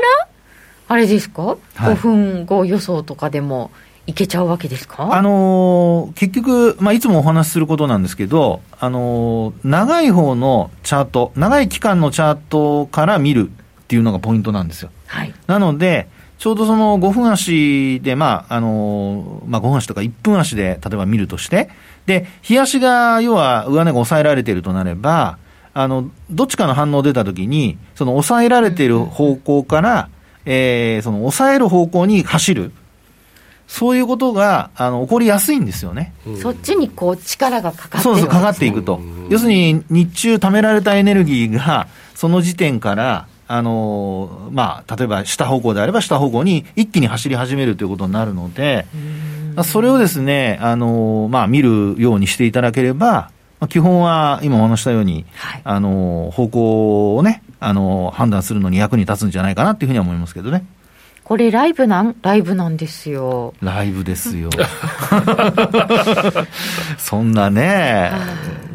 あれですか、
はい
5分後予想とかでもいけちゃうわけですか？
あのー結局、まあ、いつもお話しすることなんですけど、あのー長い方のチャート、長い期間のチャートから見るっていうのがポイントなんですよ。
はい
なので、ちょうどその5分足で、まあ、あのーまあ、5分足とか1分足で、例えば見るとして、で、日足が、要は上値が抑えられているとなれば、あの、どっちかの反応出たときに、その抑えられている方向から、えーその抑える方向に走る。そういうことが、あの、起こりやすいんですよね。
そっちにこう力がかかって
そうそう、かか
っ
っていくと
うん。
要するに、日中貯められたエネルギーが、その時点から、あのーまあ、例えば下方向であれば下方向に一気に走り始めるということになるので、それをですね、あのーまあ、見るようにしていただければ、まあ、基本は今お話ししたように、
はい
あのー方向をね、あのー判断するのに役に立つんじゃないかなっていうふうには思いますけどね。
これライブなん？ライブなんですよ
ライブですよ。そんなね、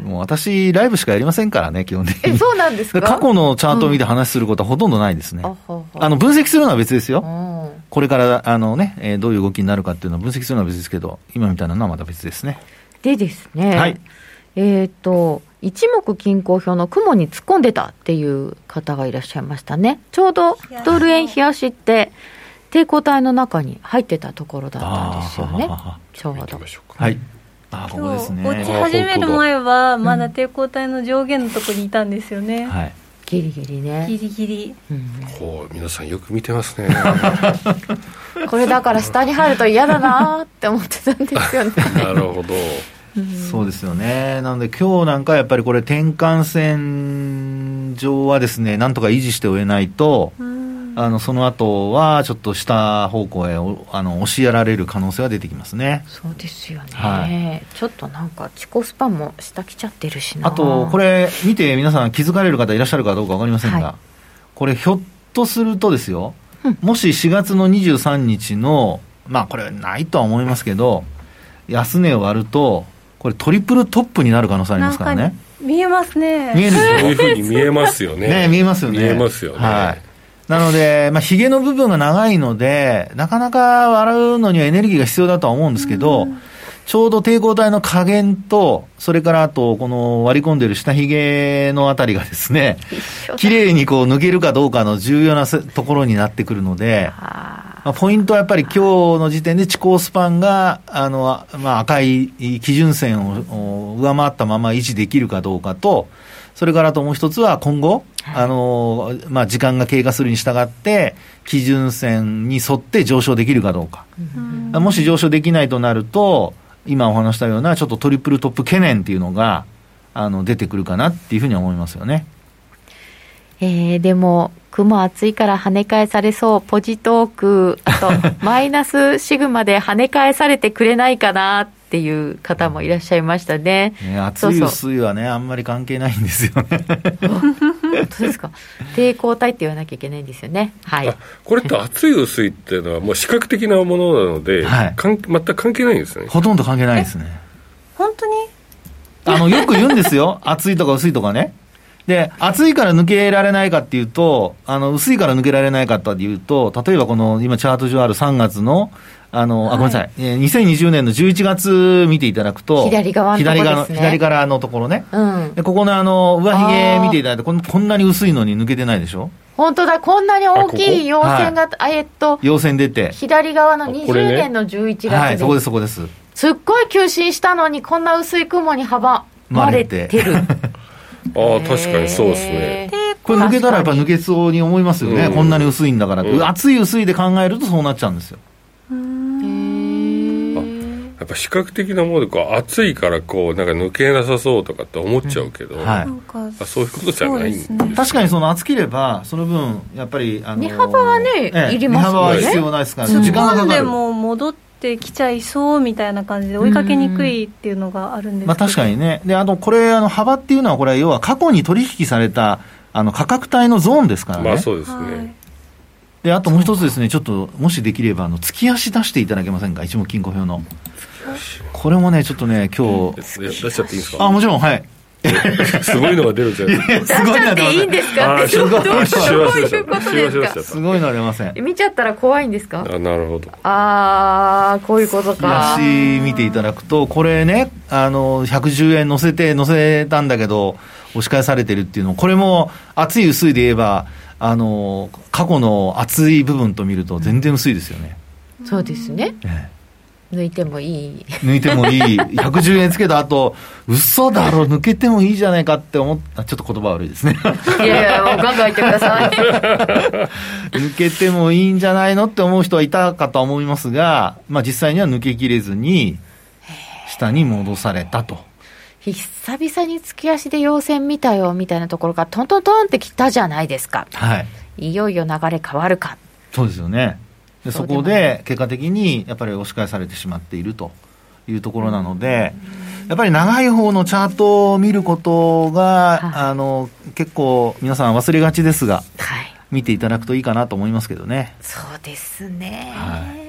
もう私、ライブしかやりませんからね、基本的に。
えそうなんですか？
過去のチャートを見て話することはほとんどないですね。
あはは
あの、分析するのは別ですよ。
うん
これから、あのね、えーどういう動きになるかっていうのを分析するのは別ですけど、今みたいなのはまた別ですね。
でですね、
はい
えっ、と一目均衡表の雲に突っ込んでたっていう方がいらっしゃいましたねちょうどドル円冷やしって抵抗体の中に入ってたところだったんですよねちょうど。
はい。あー、ここですね。
落ち始める前はまだ抵抗体の上限のところにいたんですよね、
はい。
ギリギリね
ギ、リギリ
うん
ほう、皆さんよく見てますね。
これだから下に入ると嫌だなーって思ってたんですよね
なるほど。
そうですよね。なので今日なんかやっぱりこれ転換線上はですね、なんとか維持しておえないと、あの、その後はちょっと下方向へおあの押しやられる可能性は出てきますね。
そうですよね、
は
ちょっとなんかチコスパも下来ちゃってるしな
あと、これ見て皆さん気づかれる方いらっしゃるかどうかわかりませんが、
はい
これひょっとするとですよ、もし4月の23日の、まあこれないとは思いますけど、安値を割ると、これトリプルトップになる可能性ありますからね。
見えますね
見える
そういうふうに見えますよね。
ね見えますよね。
見えますよね。
はい。なので、まあ、髭の部分が長いので、なかなか洗うのにはエネルギーが必要だとは思うんですけど、ちょうど抵抗体の加減と、それからあと、この割り込んでる下髭のあたりがですね、綺麗にこう抜けるかどうかの重要なせところになってくるので、
あ
まあ、ポイントはやっぱり今日の時点で地高スパンが、あの、まあ、赤い基準線をお上回ったまま維持できるかどうかと、それからあともう一つは今後、あの、まあ、時間が経過するに従って、基準線に沿って上昇できるかどうか。もし上昇できないとなると、今お話したようなちょっとトリプルトップ懸念っていうのが、あの、出てくるかなっていうふうに思いますよね。
えーでも、雲暑いから跳ね返されそう、ポジトーク、あと、マイナスシグマで跳ね返されてくれないかなっていう方もいらっしゃいましたね。
ね暑い
そうそう
薄いはね、あんまり関係ないんですよね。
本当ですか？抵抗体って言わなきゃいけないんですよね。はい
あ。これって厚い薄いっていうのはもう視覚的なものなので、
はい
かん全く関係ないんですね。
ほとんど関係ないですね。
本当に？
あの、よく言うんですよ。厚いとか薄いとかね。で、厚いから抜けられないかっていうと、あの、薄いから抜けられないかっていうと、例えばこの、今チャート上ある3月の、あの、あ、ごめんなさい。えー2020年の11月見ていただくと、
左側のとこ
左側の、
ですね
左からのところね。
うん。
で、ここのあの、上髭見ていただいてこん、こんなに薄いのに抜けてないでしょ？
本当だ、こんなに大きい陽線が、あえっと、
陽線出て。
左側の
あこ
20
れね
年の11月
はい、そこ
で
です、そこです。
すっごい吸収したのに、こんな薄い雲に阻まれてる。
ああ、確かにそうですね。
これ抜けたらやっぱ抜けそうに思いますよね。
うん
こんなに薄いんだから。
うん
厚い薄いで考えるとそうなっちゃうんですよ。
やっぱ視覚的なものでこう厚いからこうなんか抜けなさそうとかって思っちゃうけど、
はい。
なんか
あそういうことじゃないんです
ね。
確かにその厚ければ、その分、やっぱり、あの
荷幅はねいりますよね。
荷幅は必要ないですから、
突っ
時間がかかる。
も戻ってきちゃいそうみたいな感じで追いかけにくいっていうのがあるんですけど。
まあ確かにね。で、あと、これ、あの、幅っていうのは、これ、要は過去に取引された、あの、価格帯のゾーンですからね。
まあそうですね、
はい
で、あともう一つですね、ちょっと、もしできれば、あの、月足出していただけませんか？一目金庫表の。これもね、ちょっとね、今日、
え出しちゃっていいんですか？
あ、もちろん、はい。
すごいのが出るじゃないですか
すごいのは出ません
いいんですか
あー
っていうことですか
すごいのは出ません。
見ちゃったら怖いんですか
あなるほど
あー、こういうことか。
足見ていただくと、これね、あの、110円乗せて、乗せたんだけど、押し返されてるっていうの、これも厚い薄いで言えば、あの、過去の厚い部分と見ると全然薄いですよね。
そうですね。
え
抜いてもいい。
え抜いてもいい。110円つけた後、嘘だろ、抜けてもいいじゃないかって思った。ちょっと言葉悪いですね。
いやいや、もうガンガン言ってください。
抜けてもいいんじゃないのって思う人はいたかとは思いますが、まあ実際には抜けきれずに、下に戻されたと。
久々に月足で陽線見たよみたいなところがトントントンってきたじゃないですか。
はい。
いよいよ流れ変わるか。
そうですよね。でそこで結果的にやっぱり押し返されてしまっているというところなので、やっぱり長い方のチャートを見ることが、
はい
あの、結構皆さん忘れがちですが、
はい。
見ていただくといいかなと思いますけどね。
そうですね。
は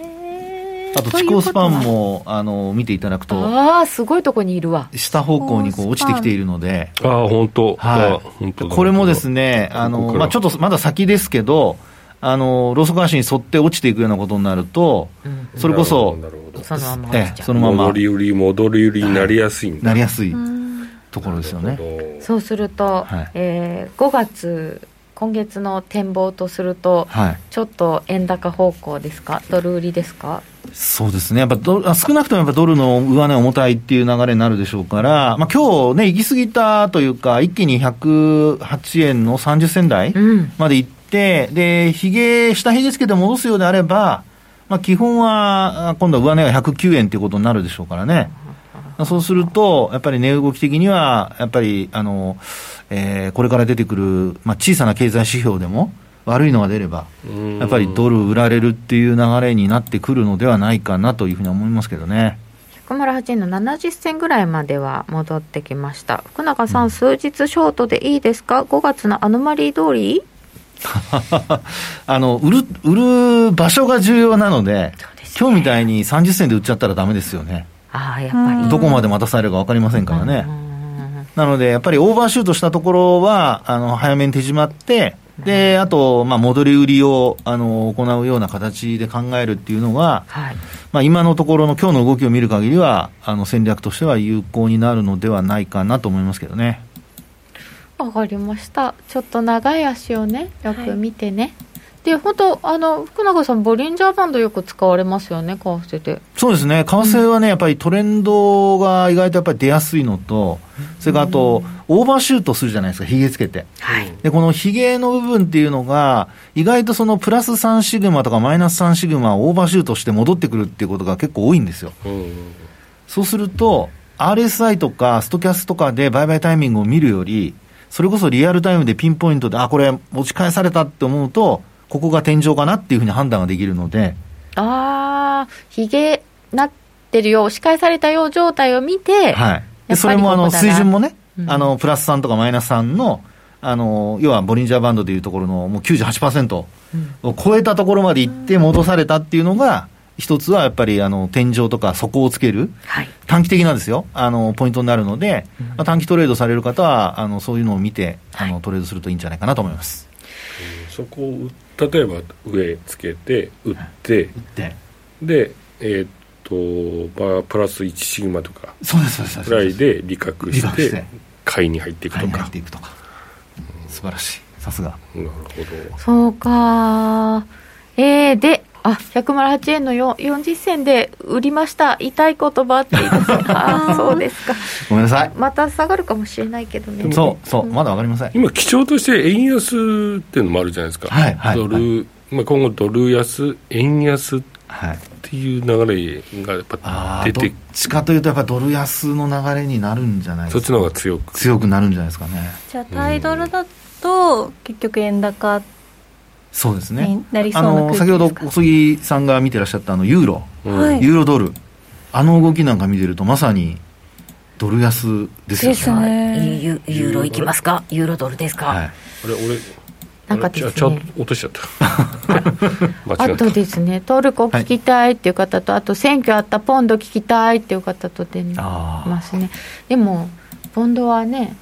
あと、地高スパンも、あの、見ていただくと、
ああ、すごいとこにいるわ。
下方向にこう落ちてきているので、
ああ本当。
はい。これもですね、あの、まあちょっとまだ先ですけど、あの、ローソク足に沿って落ちていくようなことになると、
うん。
それこそ、
なるほど
そのまま
ええ、
落ちちゃう。
そのまま
戻り売り戻り売りになりやすい
なりやすいところですよね。
ね
そうすると、
はい。
えー5月、今月の展望とすると、
はい。
ちょっと円高方向ですか、ドル売りですか、
そうですね。やっぱドあ少なくともやっぱドルの上値重たいっていう流れになるでしょうから、まあ今日ね、行き過ぎたというか、一気に108円の30銭台
うん、
まで行って、で、ひげ、下ひげつけて戻すようであれば、まあ基本は、あ今度は上値が109円ということになるでしょうからね。そうすると、やっぱり値動き的には、やっぱり、あの、えーこれから出てくる、まあ小さな経済指標でも、悪いのが出れば、やっぱりドル売られるっていう流れになってくるのではないかなというふうに思いますけどね。
108円の70銭ぐらいまでは戻ってきました。福永さん、数日ショートでいいですか ?5 月のアノマリー通り？
あの、売る、売る場所が重要なので、
ね
今日みたいに30銭で売っちゃったらダメですよね。
ああ、やっぱり。
どこまで待たされるか分かりませんからね。
うん
なので、やっぱりオーバーシュートしたところは、あの早めに手締まって、で、あと、まあ、戻り売りを、あの、行うような形で考えるっていうのが、はい、まあ、今のところの今日の動きを見る限りは、あの、戦略としては有効になるのではないかなと思いますけどね。
わかりました。ちょっと長い足をね、よく見てね。はいで本当あの福永さんボリンジャーバンドよく使われますよね為替で。
そうですね。為替はね、やっぱりトレンドが意外とやっぱり出やすいのと、それからあと、オーバーシュートするじゃないですかひげつけて、はい、でこのひげの部分っていうのが意外とそのプラス3シグマとかマイナス3シグマをオーバーシュートして戻ってくるっていうことが結構多いんですよ、そうすると RSI とかストキャスとかで売買タイミングを見るよりそれこそリアルタイムでピンポイントで、あ、これ持ち返されたって思うと、ここが天井かなっていうふうに判断ができるので。
ああ、ひげなってるよ、押し返されたよう状態を見て、
はい。でそれもあの水準もね、うん、あのプラス3とかマイナス3の、あの要はボリンジャーバンドでいうところのもう98%を超えたところまで行って戻されたっていうのが、一つはやっぱりあの天井とか底をつける、はい、短期的なですよ。あのポイントになるので、うん、まあ、短期トレードされる方はあのそういうのを見てあのトレードするといいんじゃないかなと思います。
そこを例えば上つけて売って、売って。でえー、っとまあプラス1シグマとかぐらいで利確して買いに入っていくとか。入っていくとか、
うん、素晴らしい。さすが。
なるほ
ど。そうか。えー、であ108円の40銭で売りました。痛い言葉っていいです。かそうですか。
ごめんなさい。
また下がるかもしれないけどね。
そうそうまだ分かりません。
今基調として円安っていうのもあるじゃないですか、はいはい、ドル、はい、まあ、今後ドル安円安っていう流れがやっぱ出て、
どっちかというとやっぱドル安の流れになるんじゃないですか。
そっちの方が強く。
強くなるんじゃないですかね。
じゃあ対ドルだと結局円高って
そうですね。あの先ほど小杉さんが見てらっしゃったあのユーロ、はい、ユーロドル。あの動きなんか見てるとまさにドル安ですよね。です
ね。ユユーロいきますか？ユーロ。ドルですか、はい、あ
れ俺なんかですね。落としちゃった。
あとですねトルコ聞きたいっていう方と、はい、あと選挙あったポンド聞きたいっていう方と出ますね。でもポンドはね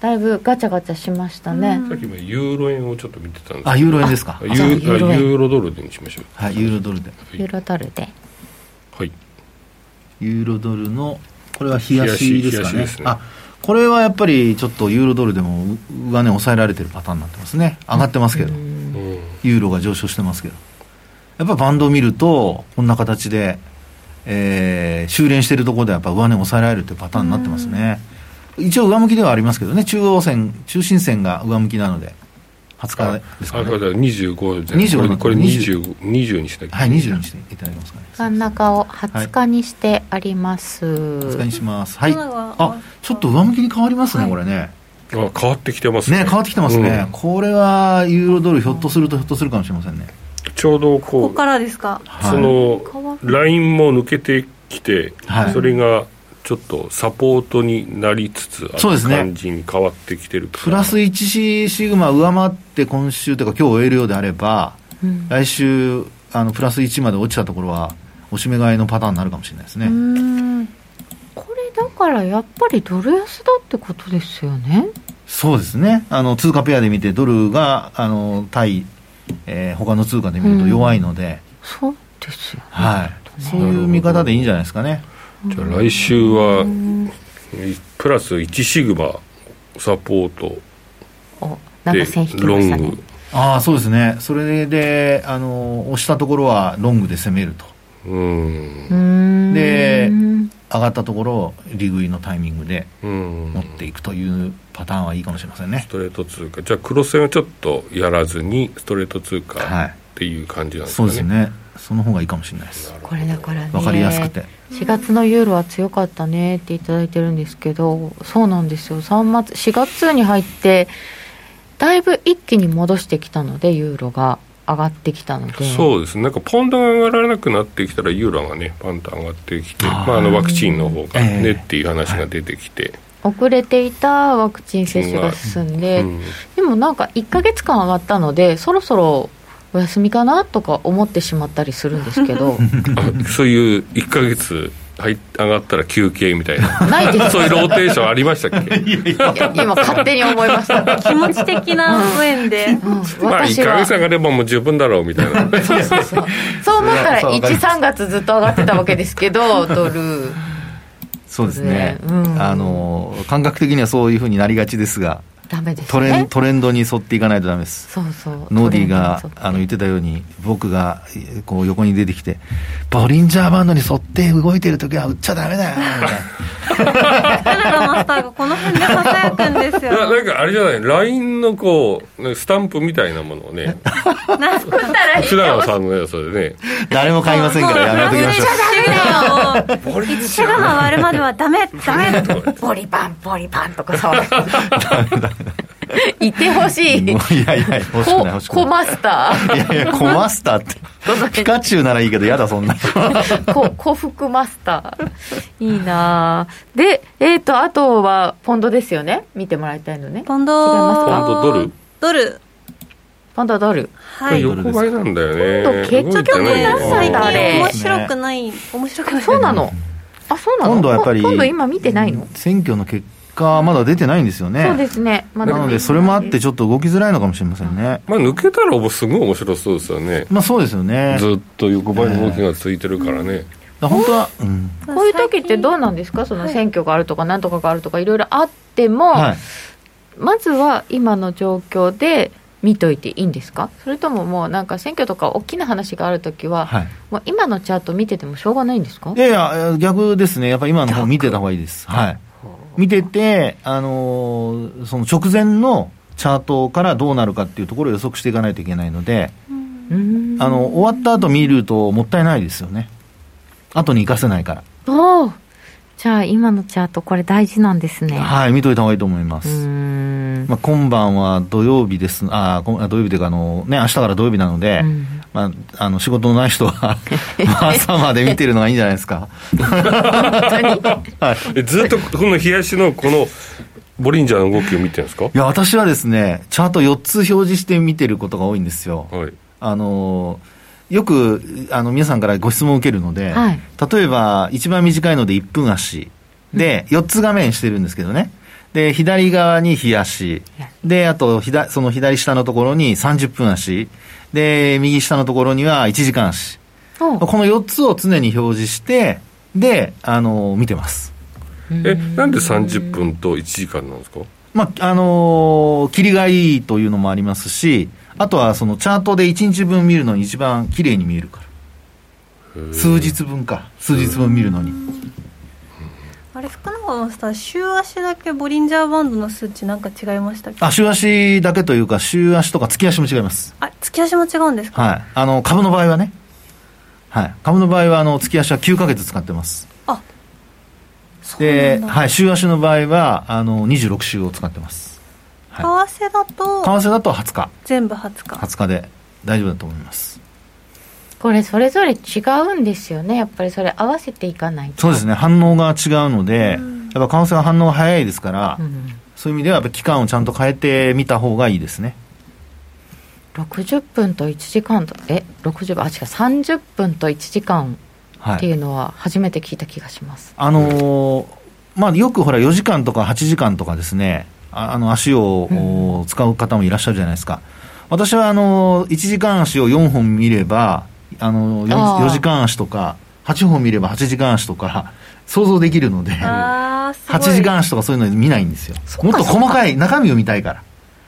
だいぶガチャガチャしましたね、
さっきもユーロ円をちょっと見てたんです
あユーロ円ですか？
ユーユーロドルでにしましょう。
はいユーロドルで。
ユーロドルで。
はい。
ユーロドルのこれは冷やしですかね、ね、あこれはやっぱりちょっとユーロドルでも上値抑えられてるパターンになってますね。上がってますけど。ユーロが上昇してますけど。やっぱバンドを見るとこんな形で、えー、修練してるところでやっぱ上値抑えられるというパターンになってますね一応上向きではありますけどね、中央線、中心線が上向きなので、20日ですかね。あ、
25で、25これ 20, 20にして
はい、20にしていただけますかね。
真ん中を20日にしてあります。はい、
20日にします。はい。あ、ちょっと上向きに変わりますね、はい、これね。
あ変わってきてますね。
ね、変わってきてますね。うん、これはユーロドル、ひょっとするとひょっとするかもしれませんね。
ちょうどこう、
ここからですか？
その、ラインも抜けてきて、はい、それが、ちょっとサポートになりつつある感じに変わってきてる、ね、
プラス1シグマ上回って今週というか今日終えるようであれば、うん、来週あのプラス1まで落ちたところはおしめ買いのパターンになるかもしれないですね。
これだからやっぱりドル安だってことですよね。
そうですね。あの通貨ペアで見てドルがあの対、えー、他の通貨で見ると弱いので、
うん、そうですよ、ね、
はい。そういう見方でいいんじゃないですかね
じゃあ来週はプラス1シグマサポート。
でロング。
ああそうですね。それであの押したところはロングで攻めると。うん。で上がったところを利食いのタイミングで持っていくというパターンはいいかもしれませんね。
ストレート通貨じゃあクロス線はちょっとやらずにストレート通貨っていう感じなんですかね、はい、そうですね。
その方がいいかもしれないです。
これだからね。
分かりやすくて
4月のユーロは強かったねっていただいてるんですけどそうなんですよ。3月4月に入ってだいぶ一気に戻してきたのでユーロが上がってきたので。
そうですね。なんかポンドが上がらなくなってきたらユーロがねパンと上がってきてまあ、あのワクチンの方がね、えー、っていう話が出てきて、
遅れていたワクチン接種が進んで、うん、でもなんか1か月間上がったのでそろそろお休みかなとか思ってしまったりするんですけど。
そういう1か月はい上がったら休憩みたいな。
ないです。
そういうローテーションありましたっけ？
今勝手に思いました。
気持ち的な面で、
うん、まあ1か月上がればもう十分だろうみたいな。
そうそうそう。そう思ったら13月ずっと上がってたわけですけどドル。
そうですね、うん、あの感覚的にはそういうふうになりがちですが
ダメです、ね、
トレントレンドに沿っていかないとダメです。
そうそう。
ノーディーがあの言ってたように僕がこう横に出てきてボリンジャーバンドに沿って動いてる時は売っちゃダメだよ。みたいな
マスターがこの辺でささやくんですよ。
なんかあれじゃない？LINE のこうスタンプみたいなものをね。福 永さんのやつでね。
誰も買いませんから やめときましょ
う。ボリ手が回るまではダメダメ。
ボリパンボリパンとかさダメダメ いてほしい。い
やいや、欲しくない欲しくない。
コマスタ
ー。いやいや、コマスターって。ピカチュウならいいけど、やだ、そんな。
こ、古服マスター。いいなで、えっ、ー、と、あとは、ポンドですよね？見てもらいたいのね。
ポンド。
違いますか？ポンドドル？
ドル。
ポンドドル。
はい。横ばいなんだよね。
ポンド結局
最近面白くない。面白くない。
そうなの？あ、そうなの？
今度はやっぱり。
今度今見てないの？
選挙の結果まだ出てないんですよね。
そうですね。
ま、なので、それもあってちょっと動きづらいのかもしれませんね。
まあ、抜けたらすごい面白そうですよね。
まあ、そうですよね。
ずっと横ばいの動きが続いてるからね。
本当は、う
ん、こういう時ってどうなんですか？その選挙があるとかなんとかがあるとかいろいろあっても、はい、まずは今の状況で見といていいんですか？それとももうなんか選挙とか大きな話があるときは、はい、もう今のチャート見ててもしょうがないんですか？
いやいや逆ですね。やっぱり今の方見てた方がいいです。はい見てて、あのー、その直前のチャートからどうなるかっていうところを予測していかないといけないので、あの終わった後見るともったいないですよね。後に生かせないから。
おおじゃあ今のチャートこれ大事なんですね。
はい、見といた方がいいと思います。まあ、今晩は土曜日です。あ土曜日というか、あの、ね、明日から土曜日なので、うん、まあ、あの、仕事のない人は朝まで見てるのがいいんじゃないですか。
はい、ずっとこの冷やしのこの、ボリンジャーの動きを見てるんですか？い
や、私はですね、チャート4つ表示して見てることが多いんですよ。はい、あのよくあの皆さんからご質問を受けるので、はい、例えば一番短いので1分足で、4つ画面してるんですけどね。で、左側に日足。で、あと、その左下のところに30分足。で、右下のところには1時間足。この4つを常に表示して、で、あの、見てます。
え、なんで30分と1時間なんですか？
まあ、あのー、切りがいいというのもありますし、あとはそのチャートで1日分見るのに一番綺麗に見えるから。数日分か。数日分見るのに。
あれ福永マスター週足だけボリンジャーバンドの数値なんか違いました
あ週足だけというか週足とか月足も違います。
あ月足も違うんですか？
はい。あの株の場合はね。はい。株の場合はあの月足は9か月使ってます。
あ
で、はい、週足の場合はあの26週を使ってます、
はい、為替だと？
為替だと20日。
全部20日。
20日で大丈夫だと思います
これそれぞれ違うんですよね。やっぱりそれ合わせていかないと。
そうですね。反応が違うので、うん、やっぱ為替は反応が早いですから、うん、そういう意味ではやっぱ期間をちゃんと変えてみた方がいいですね。
60分と1時間とえ60分あ違う30分と1時間っていうのは初めて聞いた気がします、
はい、あのー、まあよくほら4時間とか8時間とかですねあの足を、うん、使う方もいらっしゃるじゃないですか。私はあの1時間足を4本見ればあの 4, 4時間足とか8本見れば8時間足とか想像できるので8時間足とかそういうの見ないんですよ。もっと細かい中身を見たいから。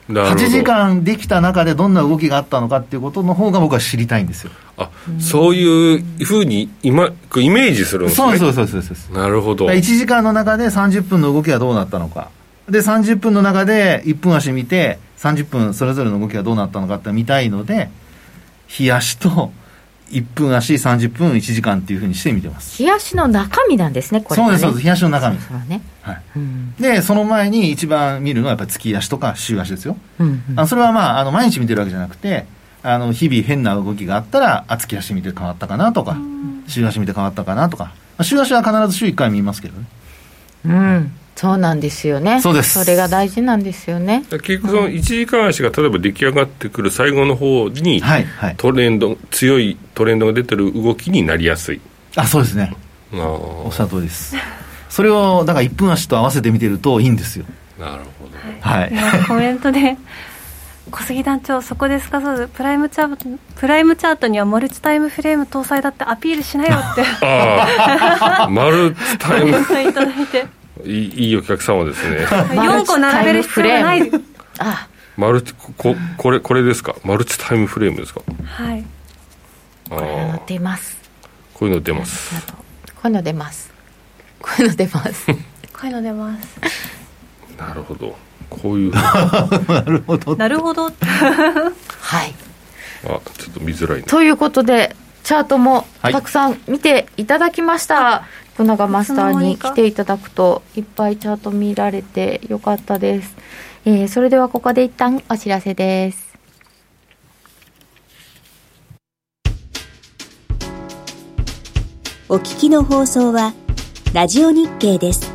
8時間できた中でどんな動きがあったのかっていうことの方が僕は知りたいんですよ。
あそういうふうに今イメージするんですね。
そうですそうです
なるほど。
1時間の中で30分の動きはどうなったのか。で30分の中で1分足見て30分それぞれの動きがどうなったのかって見たいので冷やしと1分足30分1時間っていうふうにして見てます。
冷やしの中身なんですねこ
れ、ね、そうですそうです。冷やしの中身。そね、はい。うん、でその前に一番見るのはやっぱり月足とか週足ですよ、うんうん、あそれはまああの毎日見てるわけじゃなくてあの日々変な動きがあったらあ月足見て変わったかなとか、週足見て変わったかなとか、まあ、週足は必ず週1回見ますけどね。
うんそうなんですよね。
そうです。
それが大事なんですよね。
結局その1時間足が例えば出来上がってくる最後の方に、はいはい、トレンド強いトレンドが出てる動きになりやすい。
あそうですね。おっしゃる通りです。それをだから1分足と合わせて見てるといいんですよ。
なるほど。
はい、コメントで小杉団長そこですか？そうプライムチャートプライムチャートにはマルチタイムフレーム搭載だってアピールしなよって。
マルチタイム。
いただいて
いいいいお客様ですね。
4個並べる必要がない。
あ。マルチここれこれですか？マルチタイムフレームですか？
はい。
これの出ます。
こういうの出ます。
こういうの出ます。こういうの出ます。こ
ういうの出ます。
なるほど。こういう。
なるほど。
なるほど。はい。
あちょっと見づらい、ね、
ということでチャートもたくさん見ていただきました、はい、福永マスターに来ていただくといっぱいチャート見られてよか？ったです、えー、それではここで一旦お知らせです。
お聞きの放送はラジオ日経です。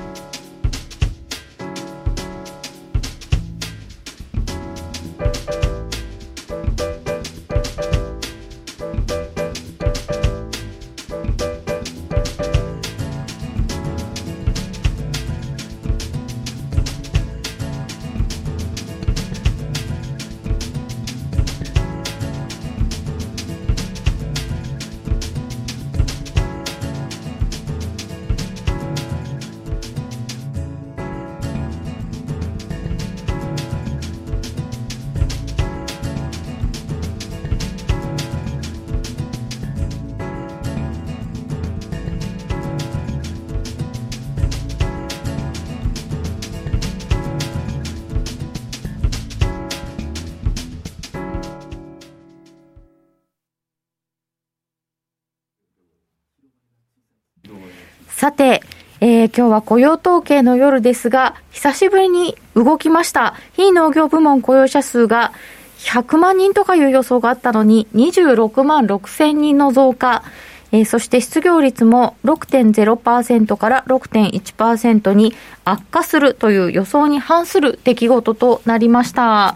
今日は雇用統計の夜ですが、久しぶりに動きました。非農業部門雇用者数が100万人とかいう予想があったのに、26万6千人の増加。えー、そして失業率も6.0%から6.1%に悪化するという予想に反する出来事となりました。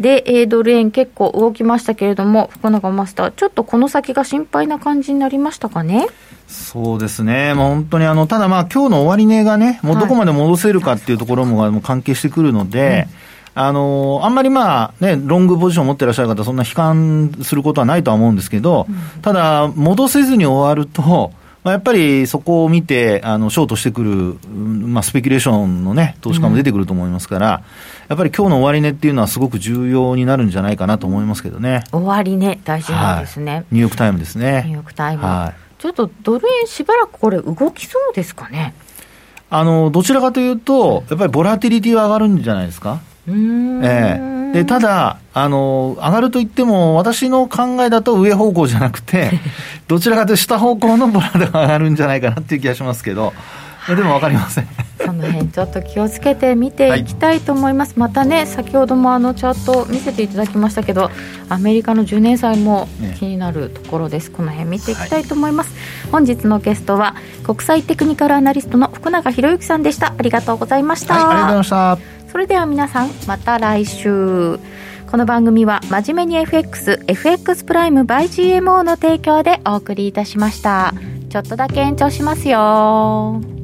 で、えー、ドル円結構動きましたけれども、福永マスター、ちょっとこの先が心配な感じになりましたかね？
そうですね、もう本当にあの、ただまあ、今日の終値がね、もうどこまで戻せるかっていうところも関係してくるので、あのあんまりまあ、ね、ロングポジションを持ってらっしゃる方、そんな悲観することはないとは思うんですけど、ただ、戻せずに終わると、まあ、やっぱりそこを見て、あの、ショートしてくる、まあ、スペキュレーションのね、投資家も出てくると思いますから、うん、やっぱり今日の終値っていうのはすごく重要になるんじゃないかなと思いますけどね。
終値、大事なんですね、はい、
ニューヨークタイムですね。
ニューヨークタイム。はいちょっとドル円しばらくこれ動きそうですかね？
あの、どちらかというと、やっぱりボラティリティは上がるんじゃないですか？ええで、ただ、あの、上がるといっても、私の考えだと上方向じゃなくて、どちらかというと下方向のボラで上がるんじゃないかなっていう気がしますけど、でも分かりません。
その辺ちょっと気をつけて見ていきたいと思います、はい、またね先ほどもあのチャート見せていただきましたけどアメリカの10年債も気になるところです、ね、この辺見ていきたいと思います、はい、本日のゲストは国際テクニカルアナリストの福永博之さんでした。ありがとうございました、はい、
ありがとうございました。
それでは皆さんまた来週。この番組は真面目に FX、FX プライム by GMO の提供でお送りいたしました。ちょっとだけ延長しますよ。